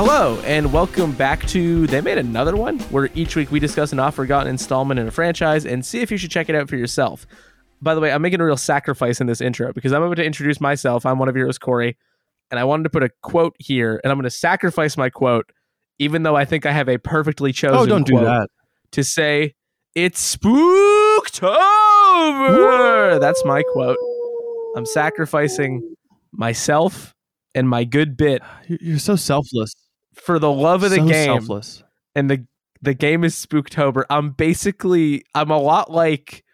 Hello, and welcome back to They Made Another One, where each week we discuss an off forgotten installment in a franchise and see if you should check it out for yourself. By the way, I'm making a real sacrifice in this intro because I'm about to introduce myself. I'm one of yours, Corey, and I wanted to put a quote here, and I'm going to sacrifice my quote, even though I think I have a perfectly oh, chosen Oh, don't do that. to say, It's Spooktober! That's my quote. I'm sacrificing myself and my good bit You're so selfless. For the love of the so game selfless. and the the game is spooktober i'm basically i'm a lot like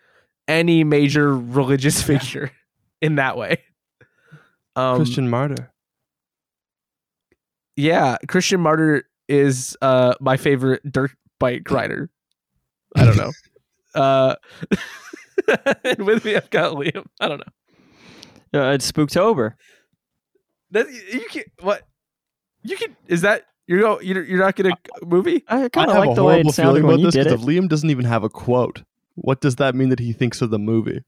any major religious figure in that way. Um Christian martyr. yeah christian martyr is uh my favorite dirt bike rider. I don't know. Uh and with me i've got liam. I don't know. Uh, it's Spooktober. that you can what? You can is that you're go you're, you're not gonna movie I I kind of have like a the way horrible it sounded feeling when about you this did because it. if Liam doesn't even have a quote, what does that mean that he thinks of the movie?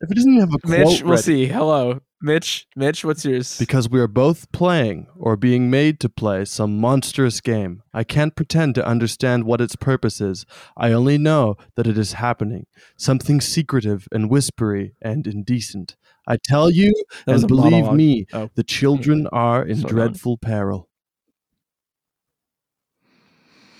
If he doesn't have a quote, mitch we'll ready- see hello mitch mitch what's yours Because we are both playing or being made to play some monstrous game. I can't pretend to understand what its purpose is. I only know that it is happening. Something secretive and whispery and indecent. I tell you and believe monologue. me, Oh. the children hmm. are in Slow down. dreadful peril.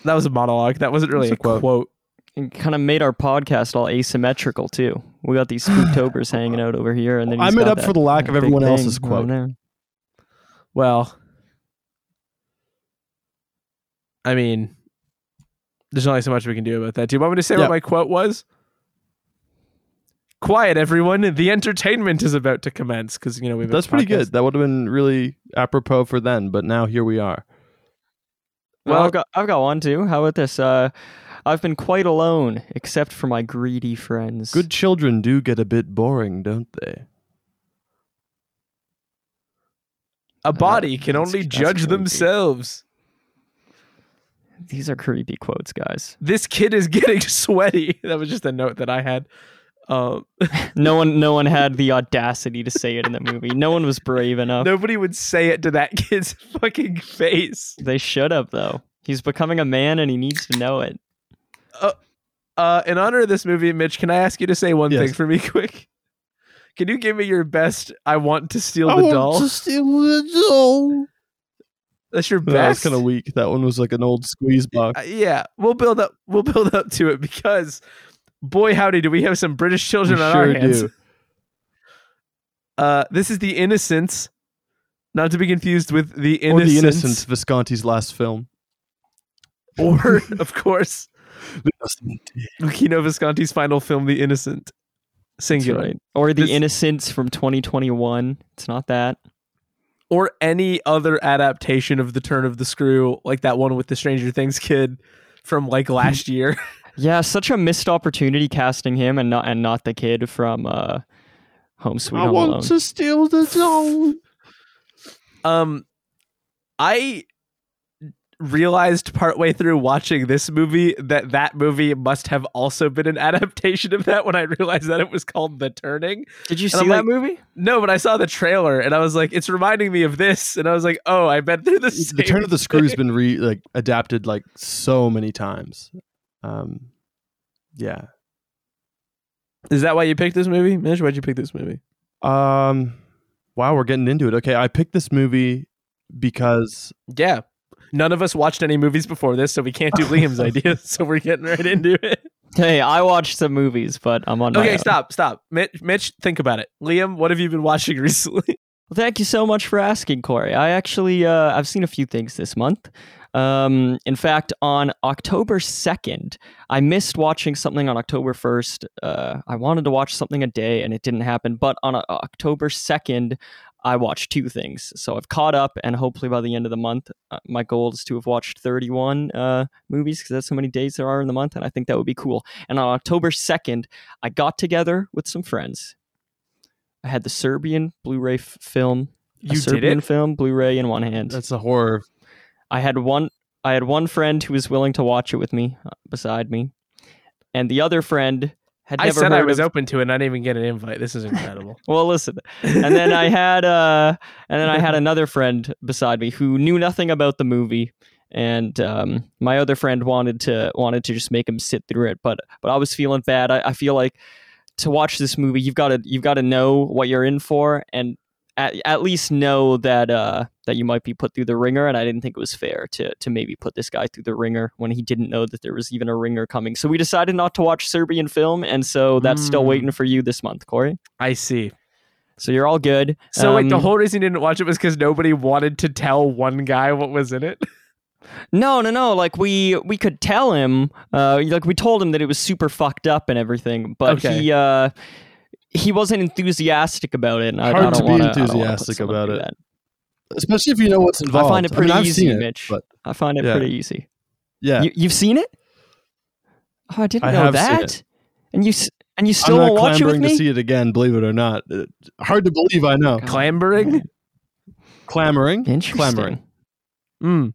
That was a monologue. That wasn't really It's a a quote. quote. It kind of made our podcast all asymmetrical too. We got these Spooktobers hanging out over here, and then I he's made up that- for the lack of everyone else's quote. there. Well, I mean, there's only so much we can do about that. Do you want me to say Yeah. what my quote was? Quiet, everyone. The entertainment is about to commence because you know we've. That's pretty good. That would have been really apropos for then, but now here we are. Well, I've got I've got one too. How about this? Uh, I've been quite alone, except for my greedy friends. Good children do get a bit boring, don't they? A body can that's- only that's judge creepy. themselves. These are creepy quotes, guys. This kid is getting sweaty. That was just a note that I had. Um, No one, no one had the audacity to say it in the movie. No one was brave enough. nobody would say it to that kid's fucking face. They should have though. He's becoming a man, and he needs to know it. Uh, in honor of this movie, Mitch, can I ask you to say one Yes. thing for me, quick? Can you give me your best? I want to steal the doll. steal the doll. That's your That was kind of weak. That one was like an old squeeze box. Uh, yeah, we'll build up. We'll build up to it because, boy, howdy, do we have some British children We on sure our hands. do. Uh, this is the Innocents, not to be confused with the innocents Or the Innocents, Visconti's last film. or of course, Luchino Visconti's final film, The Innocent, singular. right. Or the This- Innocents from 2021. It's not that. or any other adaptation of the turn of the screw like that one with the stranger things kid from like last year Yeah, such a missed opportunity casting him and not and not the kid from uh, Home Sweet Home Alone. I want to steal the doll. um i realized partway through watching this movie that that movie must have also been an adaptation of that when i realized that it was called the turning Did you And see I'm that like, movie? no but i saw the trailer and i was like it's reminding me of this and i was like oh i bet they're the same The turn of the screw has been re like adapted like so many times. Um, yeah. is that why you picked this movie mitch why'd you pick this movie Um, wow, we're getting into it. Okay, I picked this movie because Yeah. None of us watched any movies before this, so we can't do Liam's idea. So we're getting right into it. Hey, I watched some movies, but I'm on my Okay, own. stop, stop. Mitch, Mitch, think about it. Liam, what have you been watching recently? Well, thank you so much for asking, Corey. I actually uh, I've seen a few things this month. Um, in fact, on October second, I missed watching something on October first. Uh, I wanted to watch something a day, and it didn't happen. But on uh, October second, I watched two things. So I've caught up, and hopefully by the end of the month, uh, my goal is to have watched 31 uh, movies because that's how many days there are in the month, and I think that would be cool. And on October 2nd, I got together with some friends. I had the Serbian Blu-ray f- film, a You did Serbian it? film Blu-ray in one hand. that's a horror. I had one. I had one friend who was willing to watch it with me uh, beside me, and the other friend had I never I said I was of- open to it and I didn't even get an invite. This is incredible. Well, listen, and then I had uh, and then I had another friend beside me who knew nothing about the movie, and um, my other friend wanted to wanted to just make him sit through it, but but I was feeling bad. I, I feel like to watch this movie, you've got to you've got to know what you're in for, and at, at least know that uh, that you might be put through the ringer. And I didn't think it was fair to to maybe put this guy through the ringer when he didn't know that there was even a ringer coming. So we decided not to watch Serbian film, and so that's still Mm. waiting for you this month, Corey. I see. So you're all good. So wait, the Um, whole reason you didn't watch it was because nobody wanted to tell one guy what was in it. No, no, no. Like we we could tell him. Uh, like we told him that it was super fucked up and everything, but Okay. he uh he wasn't enthusiastic about it. And I, I Hard don't to be wanna, I don't wanna put enthusiastic about it. that. Especially if you know what's involved. I find it pretty I've easy, it, Mitch. but I find it Yeah. pretty easy. yeah, You, you've seen it? Oh, I didn't I know have seen that. And you and you still I'm not won't watch it with clambering to see it again. Believe it or not, Uh, hard to believe. I know. God. Clambering. Clamoring, Interesting. clamoring. Mm.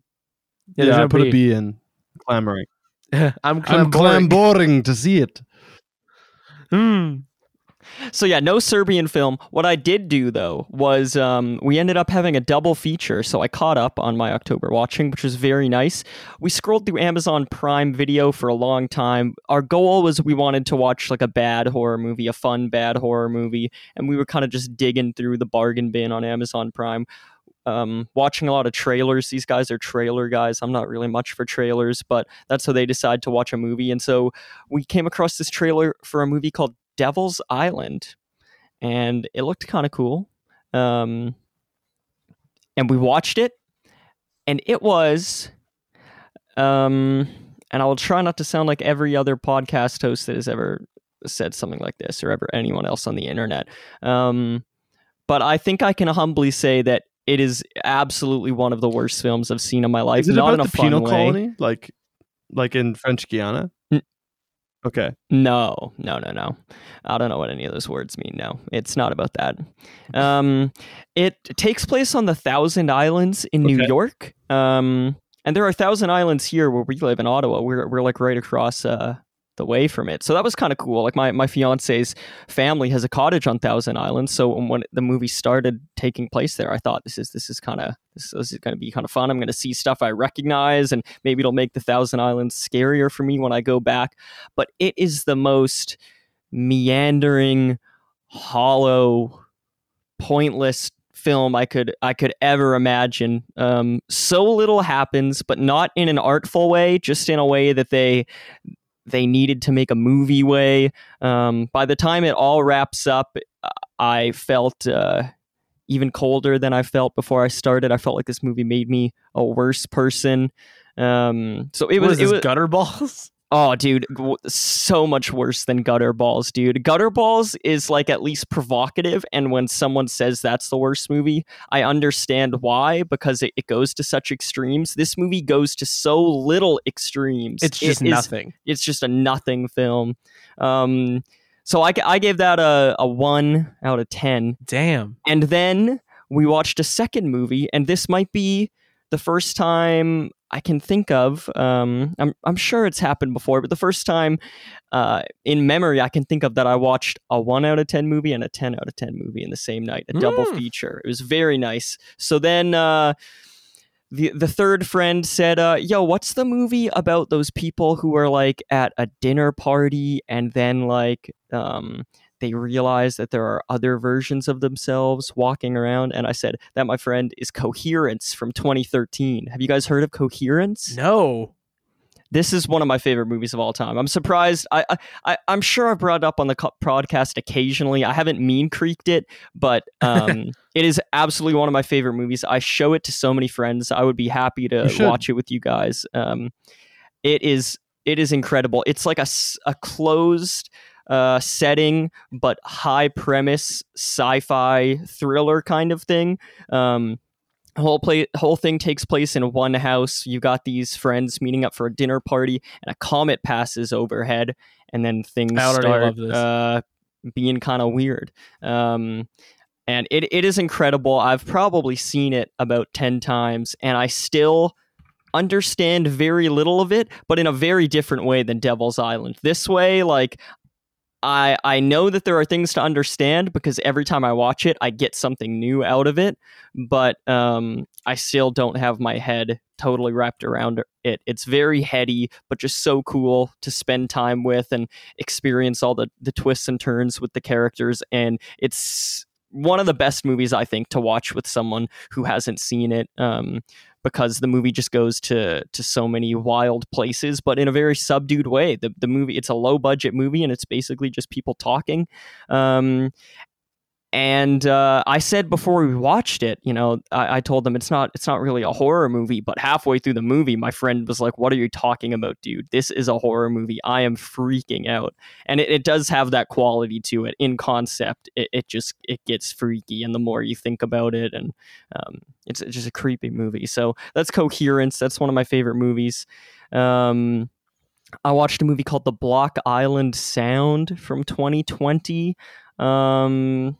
Yeah, there's I no put a B. B in clamoring. I'm I'm clamboring. clamoring to see it. Mm. So yeah, no Serbian film. What I did do though was um, we ended up having a double feature, so I caught up on my October watching, which was very nice. We scrolled through Amazon Prime Video for a long time. Our goal was we wanted to watch like a bad horror movie, a fun bad horror movie, and we were kind of just digging through the bargain bin on Amazon Prime. Um, watching a lot of trailers. These guys are trailer guys. I'm not really much for trailers, but that's how they decide to watch a movie. And so we came across this trailer for a movie called Devil's Island, and it looked kind of cool. Um, and we watched it, and it was, um, and I will try not to sound like every other podcast host that has ever said something like this, or ever anyone else on the internet. Um, but I think I can humbly say that it is absolutely one of the worst films I've seen in my life. Is it not in about a the penal way. colony, like, like in French Guiana? Okay. No, no, no, no. I don't know what any of those words mean. No, it's not about that. Um, it takes place on the Thousand Islands in New York. Um, and there are Thousand Islands here where we live in Ottawa. We're we're like right across uh, the way from it. So that was kind of cool. Like my my fiance's family has a cottage on Thousand Islands. So when the movie started taking place there, I thought this is this is kind of this, this is going to be kind of fun. I'm going to see stuff I recognize, and maybe it'll make the Thousand Islands scarier for me when I go back. But it is the most meandering, hollow, pointless film I could I could ever imagine. Um, so little happens, but not in an artful way, just in a way that they they needed to make a movie way. Um, by the time it all wraps up, I felt uh, even colder than I felt before I started. I felt like this movie made me a worse person. Um, so it was was it was gutter balls. Oh, dude, so much worse than gutter balls, dude. Gutter balls is like at least provocative, and when someone says that's the worst movie, I understand why because it, it goes to such extremes. This movie goes to so little extremes. It's It just is- nothing. it's just a nothing film. Um, so I, I gave that a, a one out of ten. Damn. And then we watched a second movie, and this might be the first time I can think of. Um, I'm I'm sure it's happened before, but the first time uh, in memory I can think of that I watched a one out of ten movie and a ten out of ten movie in the same night, a double Mm. feature. It was very nice. So then. Uh, the, the third friend said, uh, "Yo, what's the movie about those people who are like at a dinner party and then like um, they realize that there are other versions of themselves walking around. And I said, that, my friend, is Coherence from 2013. Have you guys heard of Coherence? No. This is one of my favorite movies of all time. I'm surprised. I, I, I I'm sure I've brought it up on the co- podcast occasionally. I haven't mean creaked it, but um, it is absolutely one of my favorite movies. I show it to so many friends. I would be happy to watch it with you guys. Um, it is it is incredible. It's like a, a closed uh, setting, but high premise sci-fi thriller kind of thing. Um, whole play whole thing takes place in one house. You got these friends meeting up for a dinner party, and a comet passes overhead, and then things start uh, being kind of weird. Um, and it, it is incredible. I've probably seen it about 10 times, and I still understand very little of it, but in a very different way than Devil's Island. This way, like, I I know that there are things to understand because every time I watch it, I get something new out of it. But um, I still don't have my head totally wrapped around it. It's very heady, but just so cool to spend time with and experience all the the twists and turns with the characters. And it's one of the best movies I think to watch with someone who hasn't seen it. Um, because the movie just goes to to so many wild places, but in a very subdued way. The the movie it's a low budget movie and it's basically just people talking. Um, and uh, I said before we watched it, you know, I, I, told them it's not it's not really a horror movie. But halfway through the movie, my friend was like, "What are you talking about, dude? This is a horror movie. I am freaking out." And it, it does have that quality to it in concept. It, it, just it gets freaky, and the more you think about it, and um, it's, it's, just a creepy movie. So that's Coherence. That's one of my favorite movies. Um, I watched a movie called The Block Island Sound from 2020. Um,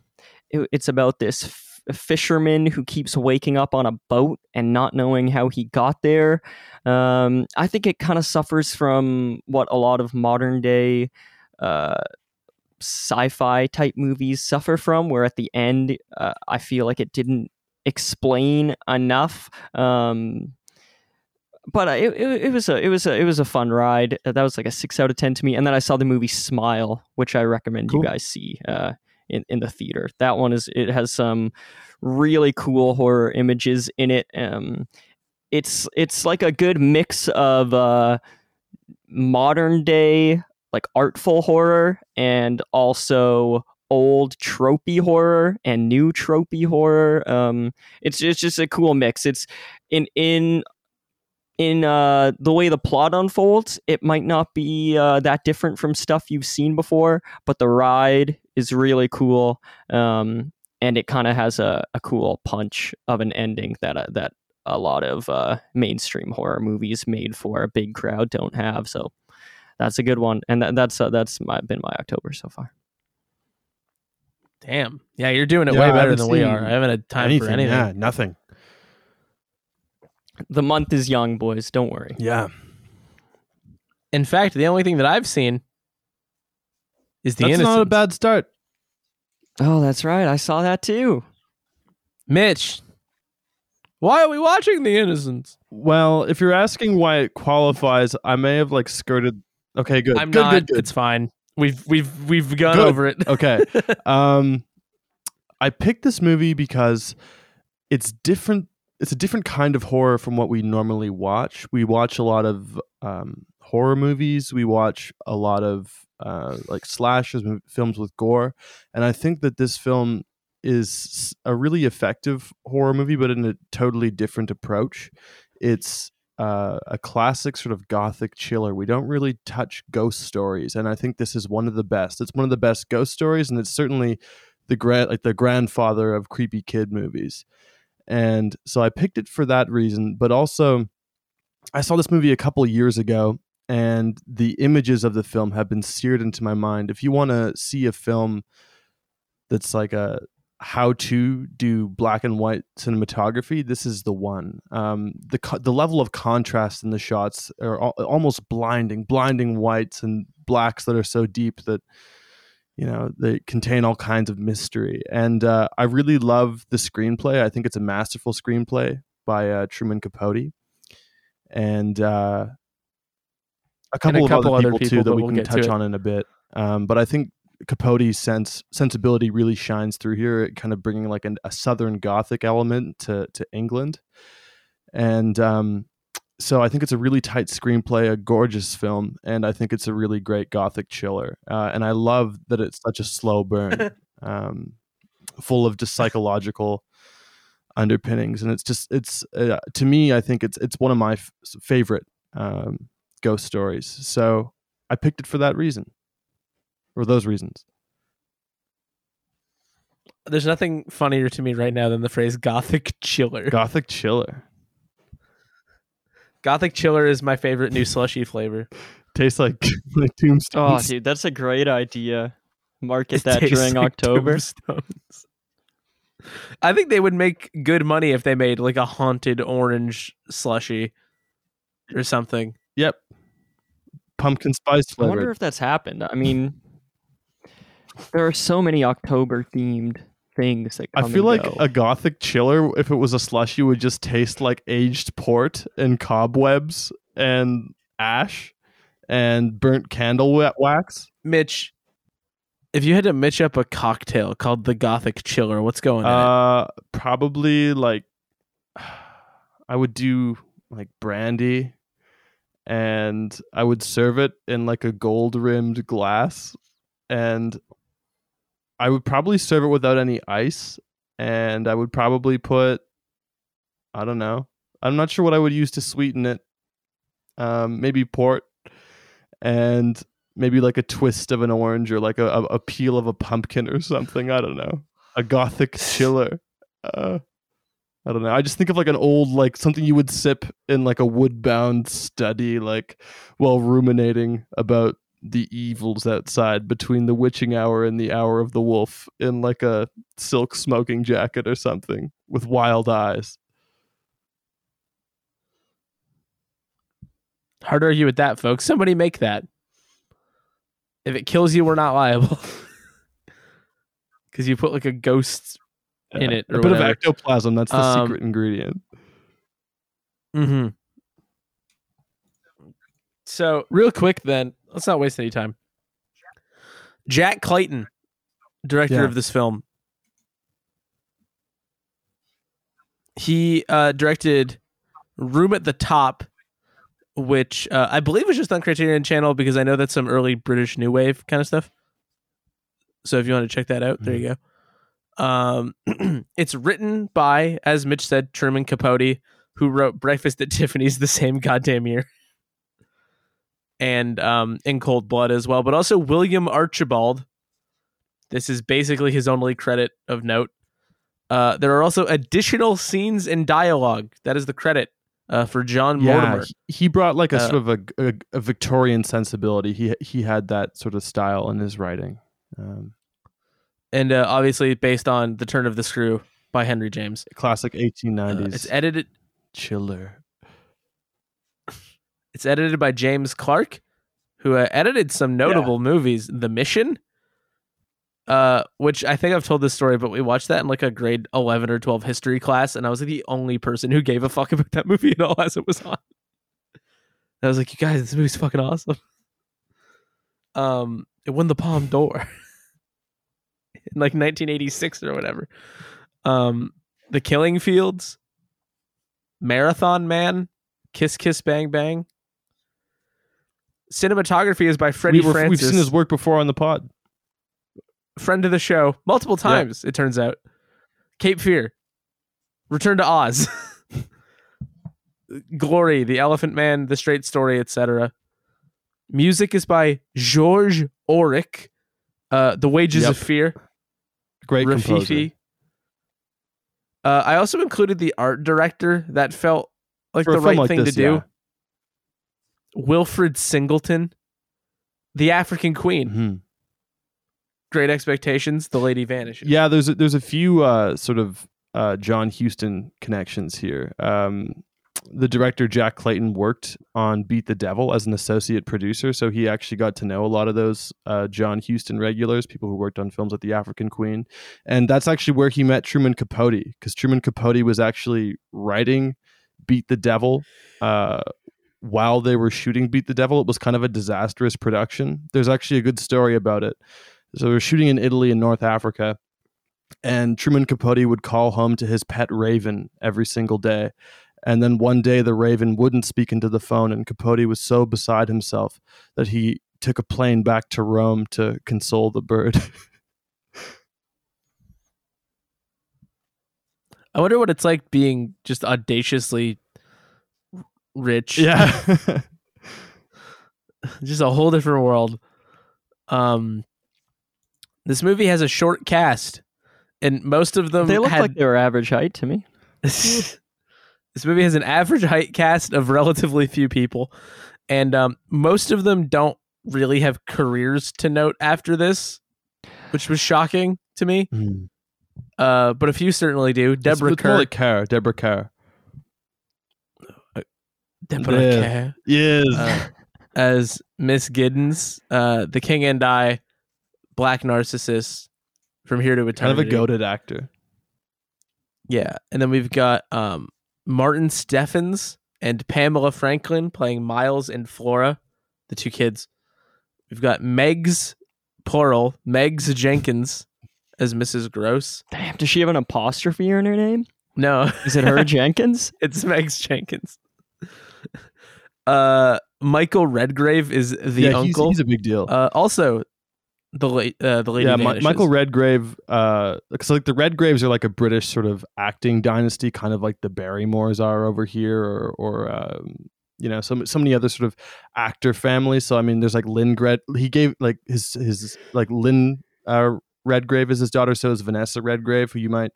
it, it's about this f- fisherman who keeps waking up on a boat and not knowing how he got there. Um, I think it kind of suffers from what a lot of modern day uh, sci-fi type movies suffer from, where at the end uh, I feel like it didn't explain enough. Um, but it, it, it, was a it was a it was a fun ride. That was like a six out of ten to me. And then I saw the movie Smile, which I recommend cool. you guys see. Uh, in, in the theater. That one is it has some really cool horror images in it. Um, it's it's like a good mix of uh, modern day like artful horror and also old tropey horror and new tropey horror. Um, it's it's just a cool mix. It's in in in uh, the way the plot unfolds, it might not be uh, that different from stuff you've seen before, but the ride is really cool, um, and it kind of has a, a cool punch of an ending that uh, that a lot of uh, mainstream horror movies made for a big crowd don't have. So that's a good one, and that, that's uh, that's my, been my October so far. Damn, yeah, you're doing it yeah, way better than we are. I haven't had time anything, for anything. Yeah, nothing. The month is young, boys. Don't worry. Yeah. In fact, the only thing that I've seen is the Innocents. That's Innocents. not a bad start. Oh, that's right. I saw that too. Mitch, why are we watching The Innocents? Well, if you're asking why it qualifies, I may have like skirted. Okay, good. I'm good, not. Good, good. It's fine. We've we've we've gone Good. over it. Okay. um, I picked this movie because it's different. It's a different kind of horror from what we normally watch. We watch a lot of um, horror movies. We watch a lot of uh, like slashers, films with gore, and I think that this film is a really effective horror movie, but in a totally different approach. It's uh, a classic sort of gothic chiller. We don't really touch ghost stories, and I think this is one of the best. It's one of the best ghost stories, and it's certainly the grand like the grandfather of creepy kid movies. And so I picked it for that reason, but also I saw this movie a couple years ago and the images of the film have been seared into my mind. If you want to see a film that's like a how to do black and white cinematography, this is the one. Um, the the level of contrast in the shots are al- almost blinding, blinding whites and blacks that are so deep that you know they contain all kinds of mystery. And uh, I really love the screenplay. I think it's a masterful screenplay by uh, Truman Capote, and uh, a couple, a couple of other, people, people, too that we we'll can touch on in a bit. Um, but I think Capote's sense sensibility really shines through here, kind of bringing like an, a southern gothic element to to England, and um, so I think it's a really tight screenplay, a gorgeous film, and I think it's a really great gothic chiller. Uh, and I love that it's such a slow burn, um, full of just psychological underpinnings, and it's just it's uh, to me, I think it's it's one of my f- favorite um, ghost stories. So I picked it for that reason, or those reasons. There's nothing funnier to me right now than the phrase "gothic chiller." Gothic chiller. Gothic chiller is my favorite new slushy flavor. Tastes like like tombstones. Oh, dude, that's a great idea. Market it that during like October. Tombstones. I think they would make good money if they made like a haunted orange slushy or something. Yep. Pumpkin spice flavor. I wonder if that's happened. I mean, There are so many October themed things that I feel and like go. a gothic chiller, if it was a slushy, would just taste like aged port and cobwebs and ash and burnt candle wax. Mitch, if you had to mitch up a cocktail called the Gothic Chiller, what's going on? Uh, probably like I would do like brandy, and I would serve it in like a gold rimmed glass, and I would probably serve it without any ice, and I would probably put I don't know. I'm not sure what I would use to sweeten it. Um, maybe port, and maybe like a twist of an orange or like a, a, a peel of a pumpkin or something. I don't know. A gothic chiller. Uh, I don't know. I just think of like an old like something you would sip in like a wood bound study, like while ruminating about the evils outside between the witching hour and the hour of the wolf in like a silk smoking jacket or something with wild eyes. Hard to argue with that, folks. Somebody make that. If it kills you, we're not liable. Because you put like a ghost in it a bit whatever. of ectoplasm. That's the Um, secret ingredient. Mm-hmm. So, real quick, then, let's not waste any time. Jack Clayton, director Yeah. of this film. He uh, directed Room at the Top, which uh, I believe was just on Criterion Channel because I know that's some early British New Wave kind of stuff. So if you want to check that out, there you go. Um, it's written by, as Mitch said, Truman Capote, who wrote Breakfast at Tiffany's the same goddamn year, and um, In Cold Blood as well, but also William Archibald. This is basically his only credit of note. Uh, there are also additional scenes and dialogue. That is the credit uh, for John Mortimer. he- brought like a Uh, sort of a, a, a Victorian sensibility. He he had that sort of style in his writing. Um, and uh, obviously based on the turn of the screw by henry james classic Uh, 1890s it's edited chiller. It's edited by james clark who uh, edited some notable movies the mission uh, which i think i've told this story but we watched that in like a grade 11 or 12 history class and i was like the only person who gave a fuck about that movie at all as it was on. I was like you guys this movie's fucking awesome. Um it won the palm d'or in like 1986 or whatever. Um the killing fields marathon man kiss kiss bang bang cinematography is by freddie we Francis. We've seen his work before on the pod. friend of the show multiple Yeah. times it turns out cape fear return to oz glory the elephant man the straight story etc music is by george auric uh the wages Yep. of fear Great composer. Uh, I also included the art director that felt like For the right like thing this, to do. yeah. Wilfred Shingleton, The African Queen, Mhm. Great Expectations, The Lady Vanishes. Yeah, there's a, there's a few uh, sort of uh, John Huston connections here. Um, the director Jack Clayton worked on Beat the Devil as an associate producer, so he actually got to know a lot of those uh, John Huston regulars, people who worked on films like The African Queen, and that's actually where he met Truman Capote because Truman Capote was actually writing Beat the Devil. Uh, while they were shooting Beat the Devil, it was kind of a disastrous production. There's actually a good story about it. So they were shooting in Italy and North Africa, and Truman Capote would call home to his pet raven every single day. And then one day the raven wouldn't speak into the phone, and Capote was so beside himself that he took a plane back to Rome to console the bird. I wonder what it's like being just audaciously rich. yeah. just a whole different world. Um, this movie has a short cast, and most of them they look had like they were average height to me. this movie has an average height cast of relatively few people, and um, most of them don't really have careers to note after this, which was shocking to me. Mm. Uh, but a few certainly do. Deborah Kerr, like Kerr, Deborah Kerr. Deborah Yeah. Kerr Yes. uh, as Miss Giddens, uh, The King and I, Black Narcissus, From Here to eternity. Kind Eternity. of a goaded actor. Yeah, and then we've got um, Martin Stephens and Pamela Franklin playing Miles and Flora, the two kids. We've got Megs, plural, Megs Jenkins as Mrs. Gross. Damn, does she have an apostrophe in her name? No, Is it her Jenkins? it's Megs Jenkins. Uh, Michael Redgrave is the yeah, he's, uncle. he's a big deal. uh, also, the late uh, the lady yeah, vanishes. Michael Redgrave. Uh, because like the Redgraves are like a British sort of acting dynasty, kind of like the Barrymores are over here, or or um, you know, so so many other sort of actor families. So I mean, there's like Lynn Gred. He gave like his his like Lynn uh, Redgrave is his daughter. So is Vanessa Redgrave, who you might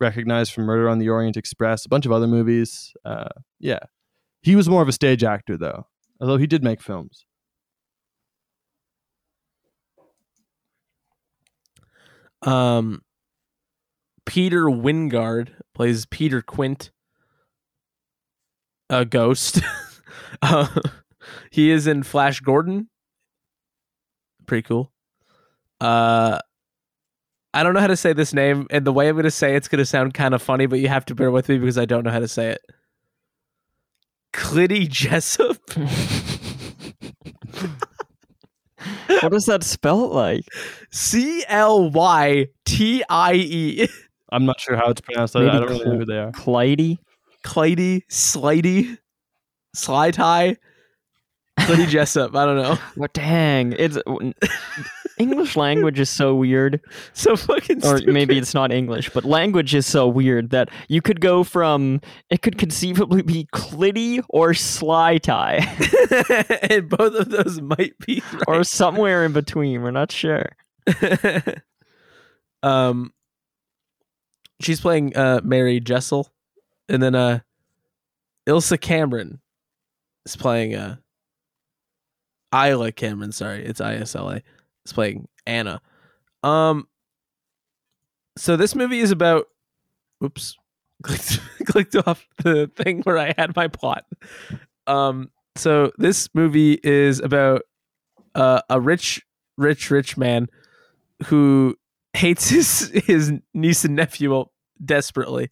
recognize from Murder on the Orient Express, a bunch of other movies. Uh, yeah, he was more of a stage actor though, although he did make films. Um, Peter Wyngarde plays Peter Quint, a ghost. uh, he is in Flash Gordon. Pretty cool. Uh, I don't know how to say this name, and the way I'm going to say it's going to sound kind of funny, but you have to bear with me because I don't know how to say it. Clitty Jessop. what does that spell like? C L Y T I E. I'm not sure how it's pronounced. I, Maybe I don't really know who they are. Clyde? Clyde, Slidey, Sly Tie, Clitty Jessop. I don't know. What dang. It's English language is so weird. So fucking Or stupid. maybe it's not English, but language is so weird that you could go from it could conceivably be Clitty or Sly Tie. and both of those might be or somewhere in between. We're not sure. um, she's playing uh Mary Jessel, and then uh, Ilsa Cameron is playing uh, Isla Cameron. Sorry, it's I S L A. Is playing Anna. Um, so this movie is about. Oops, clicked clicked off the thing where I had my plot. Um, so this movie is about uh, a rich, rich, rich man who hates his his niece and nephew desperately,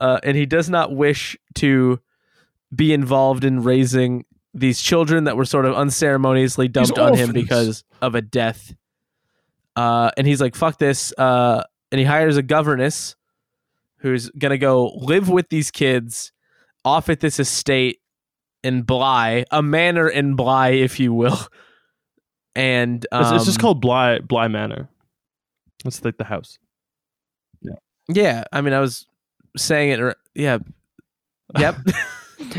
uh, and he does not wish to be involved in raising these children that were sort of unceremoniously dumped on him because of a death. Uh, and he's like, "Fuck this!" Uh, and he hires a governess who's gonna go live with these kids off at this estate in Bly, a manor in Bly, if you will. And um, It's, it's just called Bly Bly Manor. It's like the house. Yeah, Yeah. I mean, I was saying it. Yeah. Yep.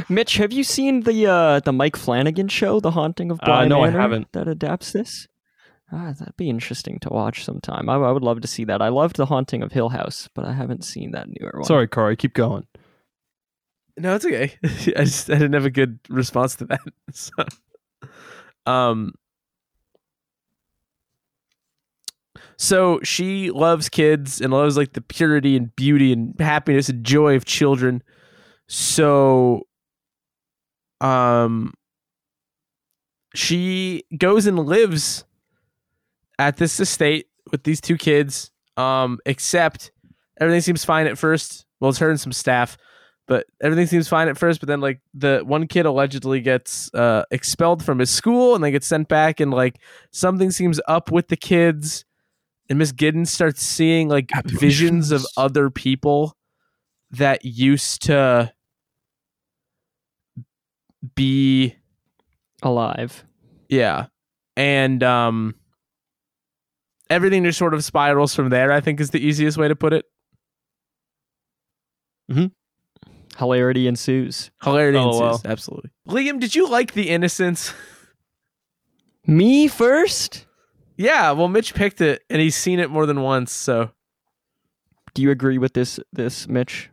Mitch, have you seen the uh, the Mike Flanagan show, The Haunting of Uh, Bly no, I haven't. That adapts this. Ah, that'd be interesting to watch sometime. I, I would love to see that. I loved The Haunting of Hill House, but I haven't seen that newer one. Sorry, Corey. Keep going. no, it's okay. I just I didn't have a good response to that. So, um. So she loves kids and loves like the purity and beauty and happiness and joy of children. So, um, she goes and lives at this estate with these two kids. Um, except everything seems fine at first. Well, it's her and some staff, but everything seems fine at first. But then, like the one kid allegedly gets uh, expelled from his school, and they get sent back, and like something seems up with the kids. And Miss Giddens starts seeing like visions of other people that used to be Alive. yeah. And um everything just sort of spirals from there, I think is the easiest way to put it. Hilarity ensues. Hilarity Oh, ensues. well. Absolutely. Liam, did you like The Innocents? Me first? yeah, well Mitch picked it and he's seen it more than once, so Do you agree with this, this Mitch?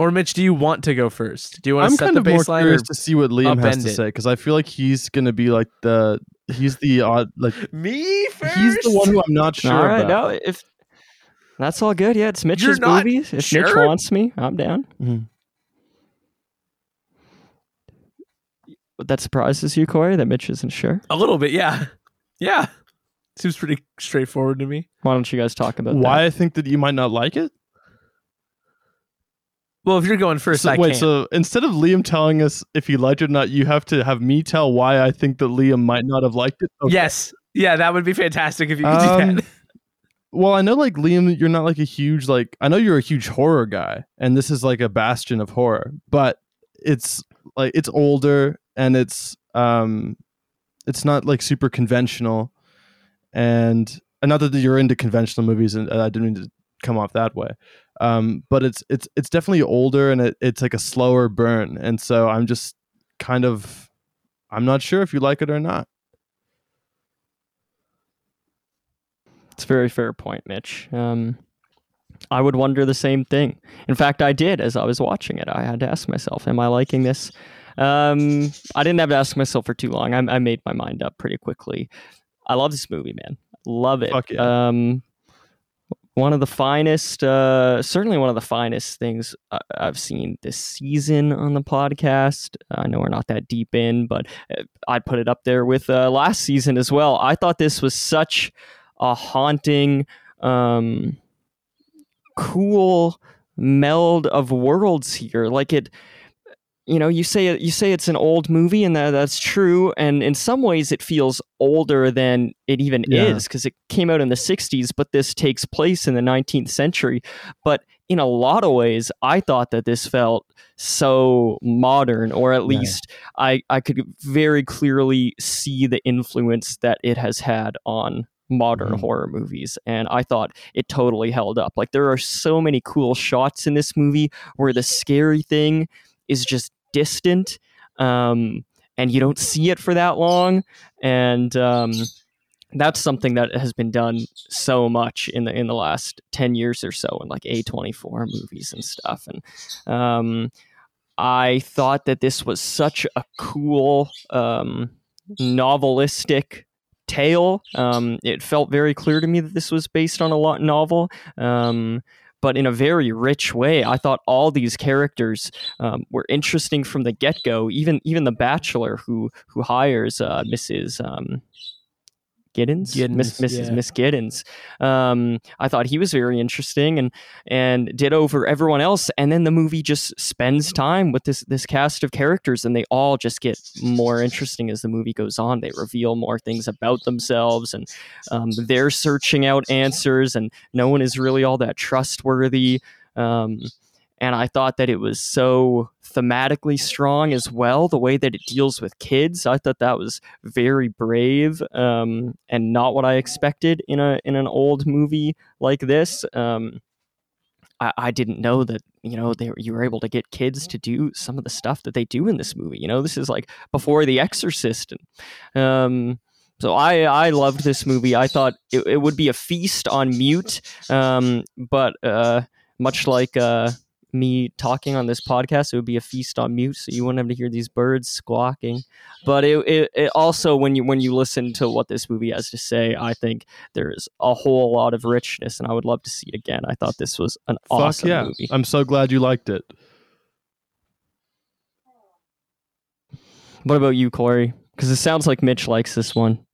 Or Mitch, do you want to go first? Do you want to I'm to set kind the of more baseline? curious to see what Liam has upend to it? say because I feel like he's gonna be like the he's the odd like Me first. he's the one who I'm not sure all right, about. no, if that's all good, yeah, it's Mitch's not movies. If Mitch wants me, I'm down. Mhm. But that surprises you, Corey, that Mitch isn't sure. a little bit, yeah. Yeah. Seems pretty straightforward to me. Why don't you guys talk about that? Why that? I think that you might not like it? Well, if you're going first, So- I wait, can't. so instead of Liam telling us if he liked it or not, you have to have me tell why I think that Liam might not have liked it. Okay. Yes. Yeah, that would be fantastic if you could Um, do that. Well, I know like Liam, you're not like a huge like I know you're a huge horror guy, and this is like a bastion of horror, but it's like it's older and it's um it's not like super conventional and and not that you're into conventional movies and I didn't mean to come off that way. Um but it's it's it's definitely older and it, it's like a slower burn and so I'm just kind of I'm not sure if you like it or not. It's a very fair point, Mitch. Um, I would wonder the same thing. In fact, I did as I was watching it. I had to ask myself, "Am I liking this?" Um, I didn't have to ask myself for too long. I, I made my mind up pretty quickly. I love this movie, man. Love it. Fuck yeah. Um, one of the finest, uh, certainly one of the finest things I- I've seen this season on the podcast. I know we're not that deep in, but uh, I'd put it up there with uh, last season as well. I thought this was such a haunting, um, cool meld of worlds here. Like it, you know, you say you say it's an old movie, and that, that's true. And in some ways, it feels older than it even Yeah. is because it came out in the '60s, but this takes place in the 19th century. But in a lot of ways, I thought that this felt so modern, or at least I I could very clearly see the influence that it has had on modern Mhm. horror movies and i thought it totally held up like there are so many cool shots in this movie where the scary thing is just distant um, and you don't see it for that long. And um, that's something that has been done so much in the in the last 10 years or so in like a24 movies and stuff. And um, i thought that this was such a cool um, novelistic tale. Um, it felt very clear to me that this was based on a lot novel. Um, but in a very rich way. I thought all these characters um, were interesting from the get-go. Even even the bachelor who who hires uh, mrs um, Giddens, Miss, Mrs. yeah. Miss Giddens. Um, I thought he was very interesting and and did over everyone else. And then the movie just spends time with this this cast of characters, and they all just get more interesting as the movie goes on. They reveal more things about themselves, and um, they're searching out answers, and no one is really all that trustworthy. Um, and I thought that it was so thematically strong as well. The way that it deals with kids, I thought that was very brave um, and not what I expected in a in an old movie like this. Um, I, I didn't know that you know they you were able to get kids to do some of the stuff that they do in this movie. You know, this is like before The Exorcist, and um, so I I loved this movie. I thought it, it would be a feast on mute, um, but uh, much like uh, me talking on this podcast, it would be a feast on mute, so you wouldn't have to hear these birds squawking. But it, it, it also when you when you listen to what this movie has to say, I think there is a whole lot of richness, and I would love to see it again. I thought this was an Fuck awesome yeah. movie. I'm so glad you liked it. What about you, Corey? Because it sounds like Mitch likes this one.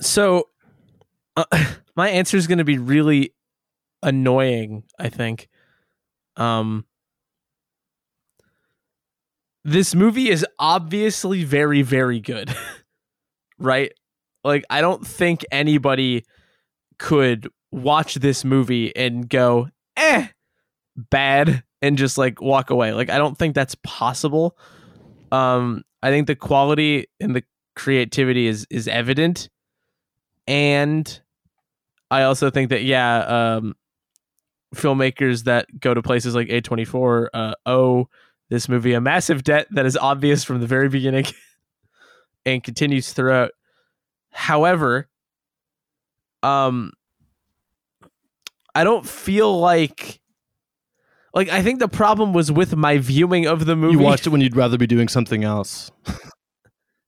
So, uh, my answer is going to be really annoying. I think. Um, this movie is obviously very, very good, right? Like, I don't think anybody could watch this movie and go, "eh, bad," and just like walk away. Like, I don't think that's possible. Um, I think the quality and the creativity is is evident and I also think that yeah, um, filmmakers that go to places like A24 uh, owe this movie a massive debt that is obvious from the very beginning and continues throughout. However, um, I don't feel like like I think the problem was with my viewing of the movie. You watched it when you'd rather be doing something else.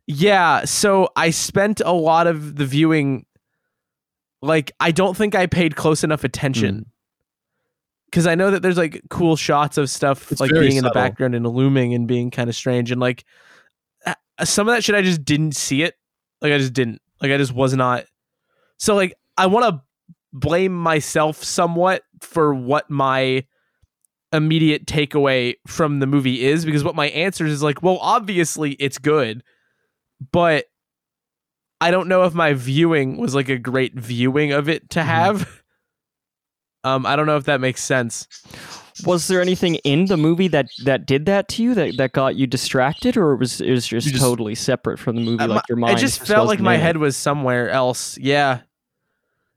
Yeah, so I spent a lot of the viewing like I don't think I paid close enough attention. Cuz I know that there's like cool shots of stuff It's like being in the background and looming and being kind of strange and like some of that shit I just didn't see it. Like I just didn't. Like I just was not So like I want to blame myself somewhat for what my immediate takeaway from the movie is because what my answer is like, well, obviously it's good, but I don't know if my viewing was like a great viewing of it to Mhm. have. Um, I don't know if that makes sense. Was there anything in the movie that that did that to you that, that got you distracted, or was it was just, just- totally separate from the movie? Uh, like your mind, I just felt like my it? head was somewhere else. Yeah.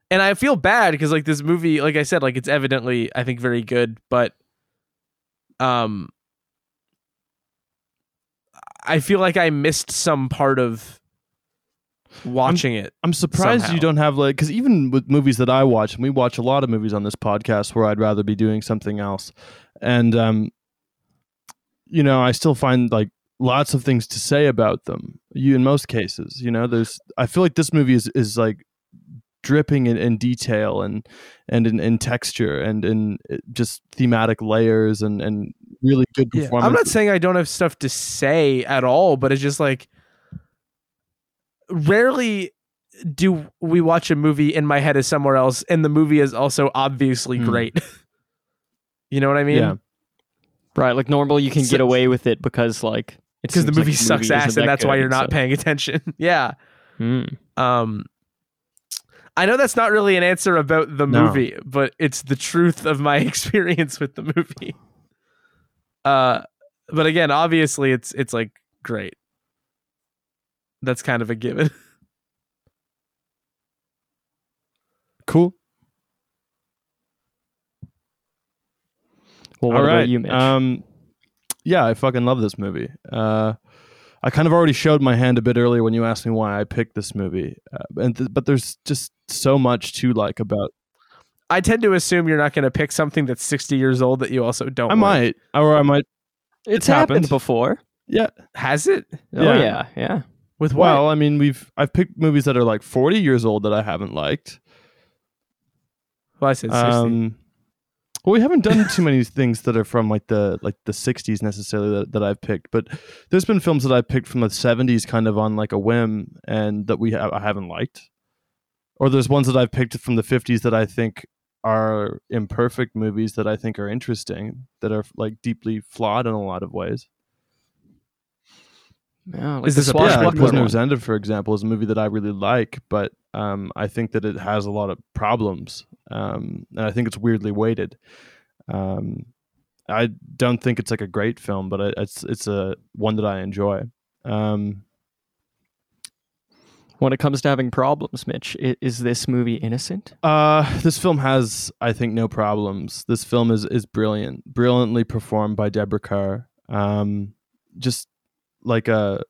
And I feel bad because like this movie, like I said, like it's evidently I think very good, but um I feel like I missed some part of watching it. I'm surprised Somehow. you don't have like because even with movies that I watch, and we watch a lot of movies on this podcast where I'd rather be doing something else, and um, you know, I still find like lots of things to say about them. You in most cases, you know, there's I feel like this movie is is like dripping in, in detail and and in, in texture and in uh, just thematic layers and and really good Yeah. performance. I'm not saying I don't have stuff to say at all, but it's just like rarely do we watch a movie and my head is somewhere else and the movie is also obviously Hmm. great. you know what I mean? Yeah. right. Like normally you can So- get away with it because like it Because the seems like movie sucks isn't ass that and that's why you're not so- paying attention. yeah. Hmm. Um I know that's not really an answer about the No. movie, but it's the truth of my experience with the movie. Uh but again, obviously it's it's like great. That's kind of a given. Cool. Well, what All about right. you, Mitch? Um, yeah, I fucking love this movie. Uh, I kind of already showed my hand a bit earlier when you asked me why I picked this movie, uh, and th- but there's just so much to like about. I tend to assume you're not going to pick something that's 60 years old that you also don't I like. might, or I might. it's happened. happened before. Yeah. Has it? Oh Yeah. yeah, yeah. With what? Well, I mean, we've I've picked movies that are like 40 years old that I haven't liked. well I said 60. Um, well, we haven't done too many things that are from like the like the 60s necessarily that, that I've picked, but there's been films that I've picked from the 70s kind of on like a whim and that we ha- I haven't liked. Or there's ones that I've picked from the 50s that I think are imperfect movies that I think are interesting, that are like deeply flawed in a lot of ways. Yeah, like Is the this a- Yeah, like Prisoner's one. Ended, for example, is a movie that I really like, but um, I think that it has a lot of problems, um, and I think it's weirdly weighted. Um, I don't think it's like a great film, but I, it's it's a one that I enjoy. Um, When it comes to having problems, Mitch, is this movie innocent? uh, this film has, I think, no problems. This film is is brilliant, brilliantly performed by Deborah Kerr. Um, just like a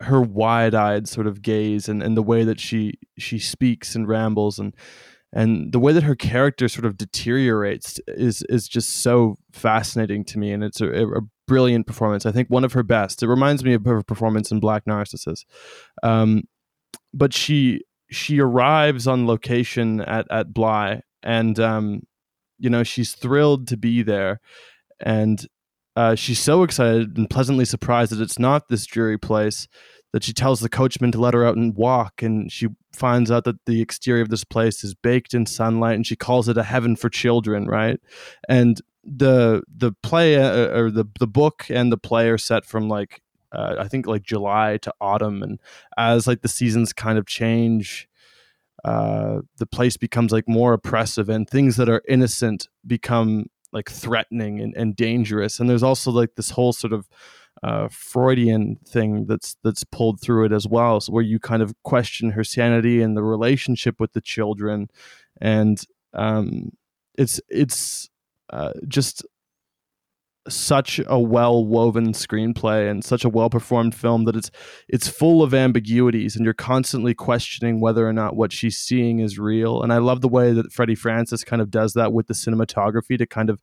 her wide-eyed sort of gaze and, and the way that she she speaks and rambles and and the way that her character sort of deteriorates is is just so fascinating to me and it's a, a brilliant performance. I think one of her best. It reminds me of her performance in black narcissus. Um, but she she arrives on location at at bly and um, you know she's thrilled to be there and uh, she's so excited and pleasantly surprised that it's not this dreary place that she tells the coachman to let her out and walk and she finds out that the exterior of this place is baked in sunlight and she calls it a heaven for children right? And the the play uh, or the the book and the play are set from like uh, I think like July to autumn and as like the seasons kind of change uh the place becomes like more oppressive and things that are innocent become like threatening and, and dangerous. And there's also like this whole sort of uh, Freudian thing that's that's pulled through it as well, so where you kind of question her sanity and the relationship with the children, and um, it's it's uh, just such a well woven screenplay and such a well performed film that it's it's full of ambiguities and you're constantly questioning whether or not what she's seeing is real. And I love the way that Freddie Francis kind of does that with the cinematography to kind of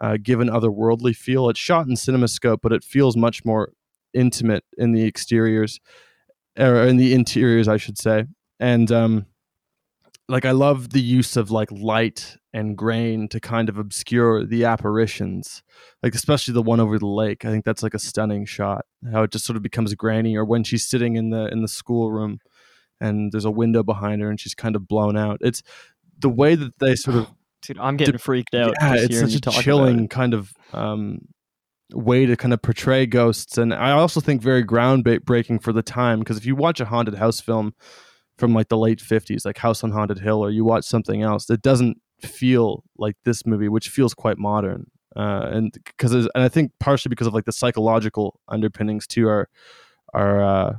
uh, give an otherworldly feel. It's shot in CinemaScope, but it feels much more intimate in the exteriors or in the interiors, I should say. And um, like I love the use of like light and grain to kind of obscure the apparitions, like especially the one over the lake. I think that's like a stunning shot. How it just sort of becomes grainy, or when she's sitting in the in the schoolroom and there's a window behind her and she's kind of blown out. It's the way that they sort of Dude, I'm getting freaked out. yeah, it's such a chilling kind of um, way to kind of portray ghosts, and I also think very groundbreaking for the time because if you watch a haunted house film from like the late '50s, like House on Haunted Hill, or you watch something else, that doesn't feel like this movie, which feels quite modern. Uh, and because and I think partially because of like the psychological underpinnings too are are uh,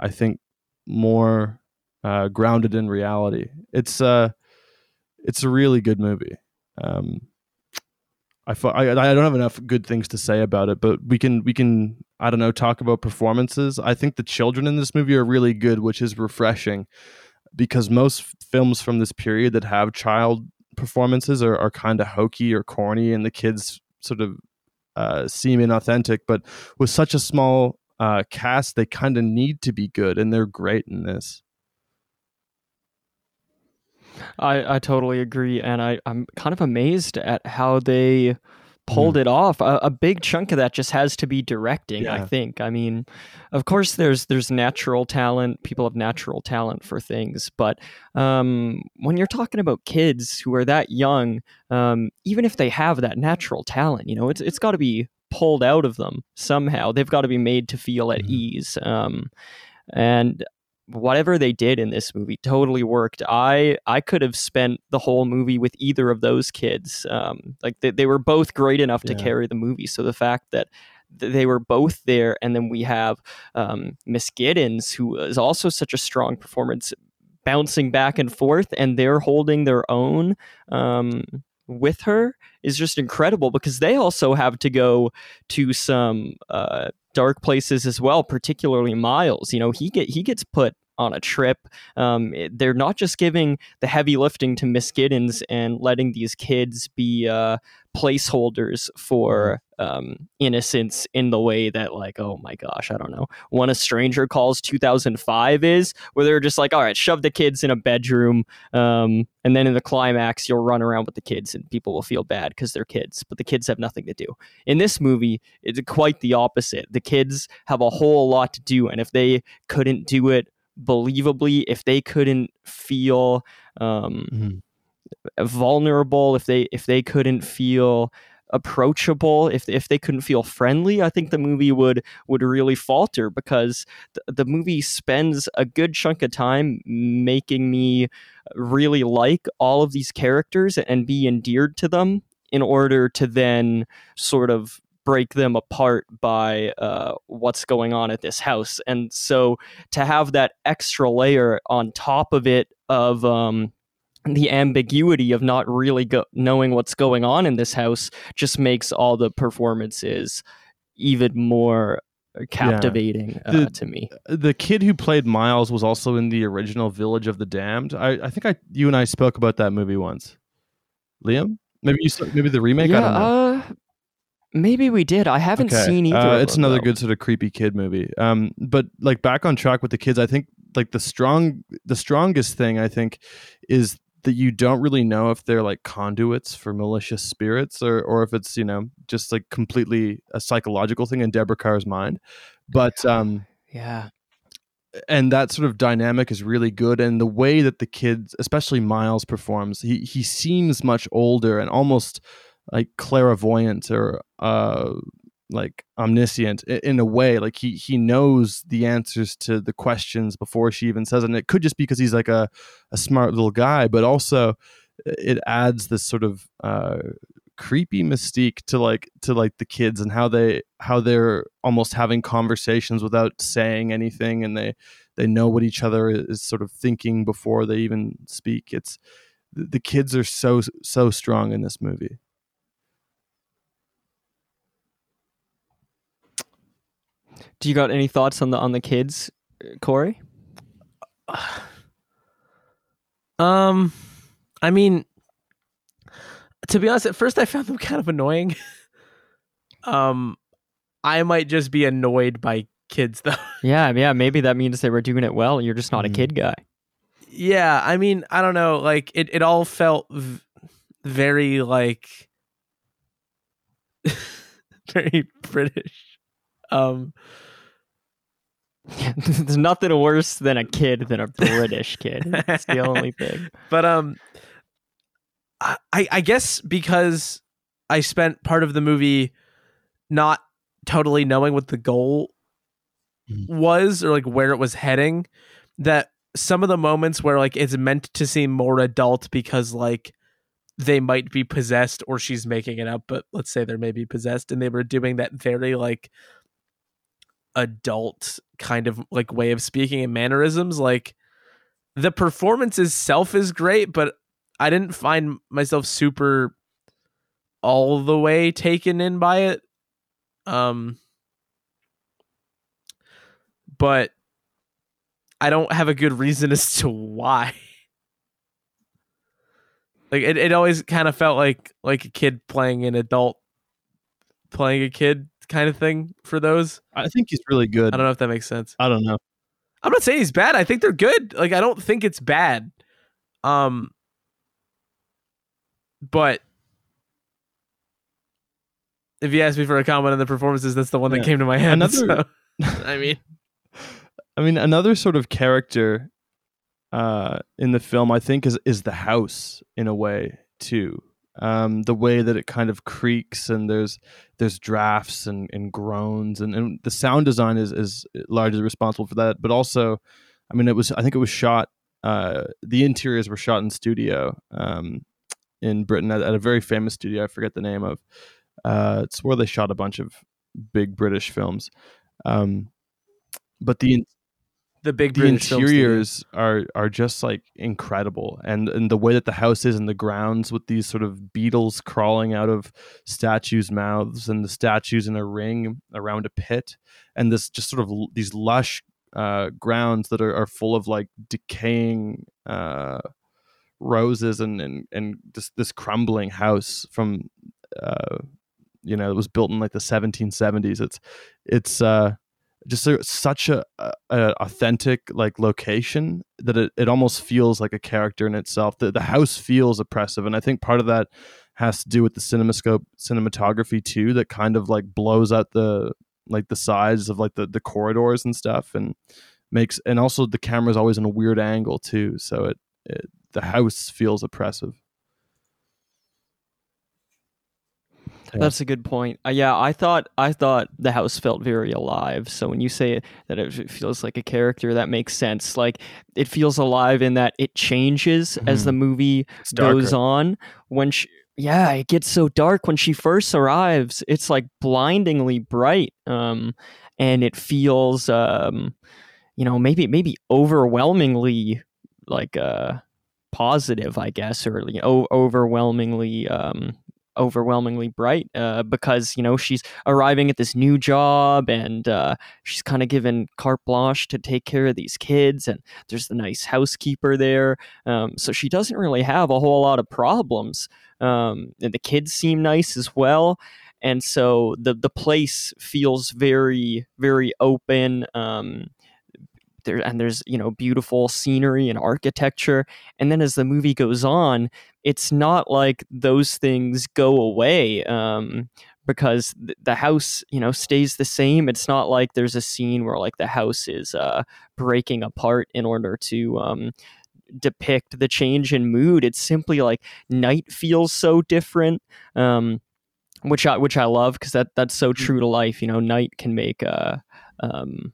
I think more uh, grounded in reality. It's uh it's a really good movie. Um, I, I I don't have enough good things to say about it, but we can we can I don't know talk about performances. I think the children in this movie are really good, which is refreshing because most films from this period that have child performances are, are kind of hokey or corny, and the kids sort of uh, seem inauthentic. But with such a small uh, cast, they kind of need to be good, and they're great in this. I, I totally agree, and I, I'm kind of amazed at how they pulled Mm. it off. A, a big chunk of that just has to be directing. I think. I mean, of course, there's there's natural talent. People have natural talent for things, but um, when you're talking about kids who are that young, um, even if they have that natural talent, you know, it's it's got to be pulled out of them somehow. They've got to be made to feel at Mhm. ease. Um, and whatever they did in this movie totally worked. I I could have spent the whole movie with either of those kids. Um, like they, they were both great enough to Yeah. carry the movie. So the fact that th- they were both there, and then we have um, Miss Giddens, who is also such a strong performance, bouncing back and forth, and they're holding their own um, with her is just incredible because they also have to go to some uh, dark places as well, particularly Miles. You know, he get he gets put on a trip. Um, it- they're not just giving the heavy lifting to Miss Giddens and letting these kids be uh, placeholders for um, innocence in the way that, like, oh my gosh, I don't know, when a stranger calls 2005 is, where they're just like, all right, shove the kids in a bedroom, um, and then in the climax, you'll run around with the kids and people will feel bad because they're kids, but the kids have nothing to do. In this movie, it's quite the opposite. The kids have a whole lot to do, and if they couldn't do it believably, if they couldn't feel um, vulnerable, if they if they couldn't feel approachable, if if they couldn't feel friendly, I think the movie would would really falter because the, the movie spends a good chunk of time making me really like all of these characters and be endeared to them in order to then sort of break them apart by uh, what's going on at this house. And so to have that extra layer on top of it of um, the ambiguity of not really go- knowing what's going on in this house just makes all the performances even more captivating uh, The- to me. the kid who played Miles was also in the original Village of the Damned. I, I think I you and I spoke about that movie once. Liam, maybe you saw, maybe the remake. I yeah, don't know. uh, maybe we did. I haven't Okay, seen either. Uh, it's another though. good sort of creepy kid movie. Um, but like back on track with the kids, I think like the strong, the strongest thing I think is that you don't really know if they're like conduits for malicious spirits or or if it's you know just like completely a psychological thing in Deborah Kerr's mind. But um, Yeah. and that sort of dynamic is really good and the way that the kids especially miles performs he he seems much older and almost like clairvoyant or uh like omniscient in a way like he he knows the answers to the questions before she even says it and it could just be because he's like a, a smart little guy but also it adds this sort of uh creepy mystique to like to like the kids and how they how they're almost having conversations without saying anything and they they know what each other is sort of thinking before they even speak. It's the kids are so so strong in this movie Do you got any thoughts on the on the kids, Corey? Um, I mean, to be honest, at first I found them kind of annoying. um, I might just be annoyed by kids though. Yeah, yeah. Maybe that means they were doing it well. You're just not Mhm. a kid guy. yeah, I mean, I don't know. Like it, it all felt v- very like very British. Um, There's nothing worse than a kid than a British kid. It's the only thing. But um, I I guess because I spent part of the movie not totally knowing what the goal Mhm. was or like where it was heading, that some of the moments where like it's meant to seem more adult because like they might be possessed or she's making it up, but let's say they're maybe possessed and they were doing that very like adult kind of like way of speaking and mannerisms like the performance itself is great but i didn't find myself super all the way taken in by it. Um but i don't have a good reason as to why. Like it, it always kind of felt like like a kid playing an adult playing a kid kind of thing for those I think he's really good. i don't know if that makes sense I don't know. I'm not saying he's bad. I think they're good. Like I don't think it's bad. Um but if you ask me for a comment on the performances, that's the one Yeah. that came to my head. Another- so, I mean, I mean, another sort of character uh, in the film, I think, is is the house in a way too. Um, the way that it kind of creaks and there's there's drafts and, and groans and, and the sound design is is largely responsible for that. But also, I mean, it was I think it was shot. Uh, the interiors were shot in studio um, in Britain at, at a very famous studio. I forget the name of. Uh, it's where they shot a bunch of big British films. Um, but the the big the British film studio. interiors are are just like incredible and and the way that the house is and the grounds with these sort of beetles crawling out of statues mouths and the statues in a ring around a pit and this just sort of l- these lush uh grounds that are, are full of like decaying uh roses and and and this this crumbling house from uh you know it was built in like the 1770s it's it's uh just a, such a, a, authentic like location that it, it almost feels like a character in itself. The, the house feels oppressive and i think part of that has to do with the cinemascope cinematography too that kind of like blows out the like the sides of like the, the corridors and stuff and makes and also the camera's always in a weird angle too so it, it the house feels oppressive Yeah. That's a good point. Uh, yeah, I thought I thought the house felt very alive. So when you say that it feels like a character, that makes sense. Like it feels alive in that it changes as Mhm. the movie goes on. When she, yeah, it gets so dark when she first arrives. It's like blindingly bright, um, and it feels, um, you know, maybe maybe overwhelmingly like uh, positive, I guess, or you know, overwhelmingly. Um, overwhelmingly bright uh, because you know she's arriving at this new job and uh, she's kind of given carte blanche to take care of these kids and there's the nice housekeeper there um, so she doesn't really have a whole lot of problems um, and the kids seem nice as well and so the the place feels very very open um, there and there's you know beautiful scenery and architecture and then as the movie goes on it's not like those things go away um, because th- the house you know stays the same. It's not like there's a scene where like the house is uh, breaking apart in order to um, depict the change in mood. It's simply like night feels so different um, which I which I love because that that's so true to life you know night can make uh, um,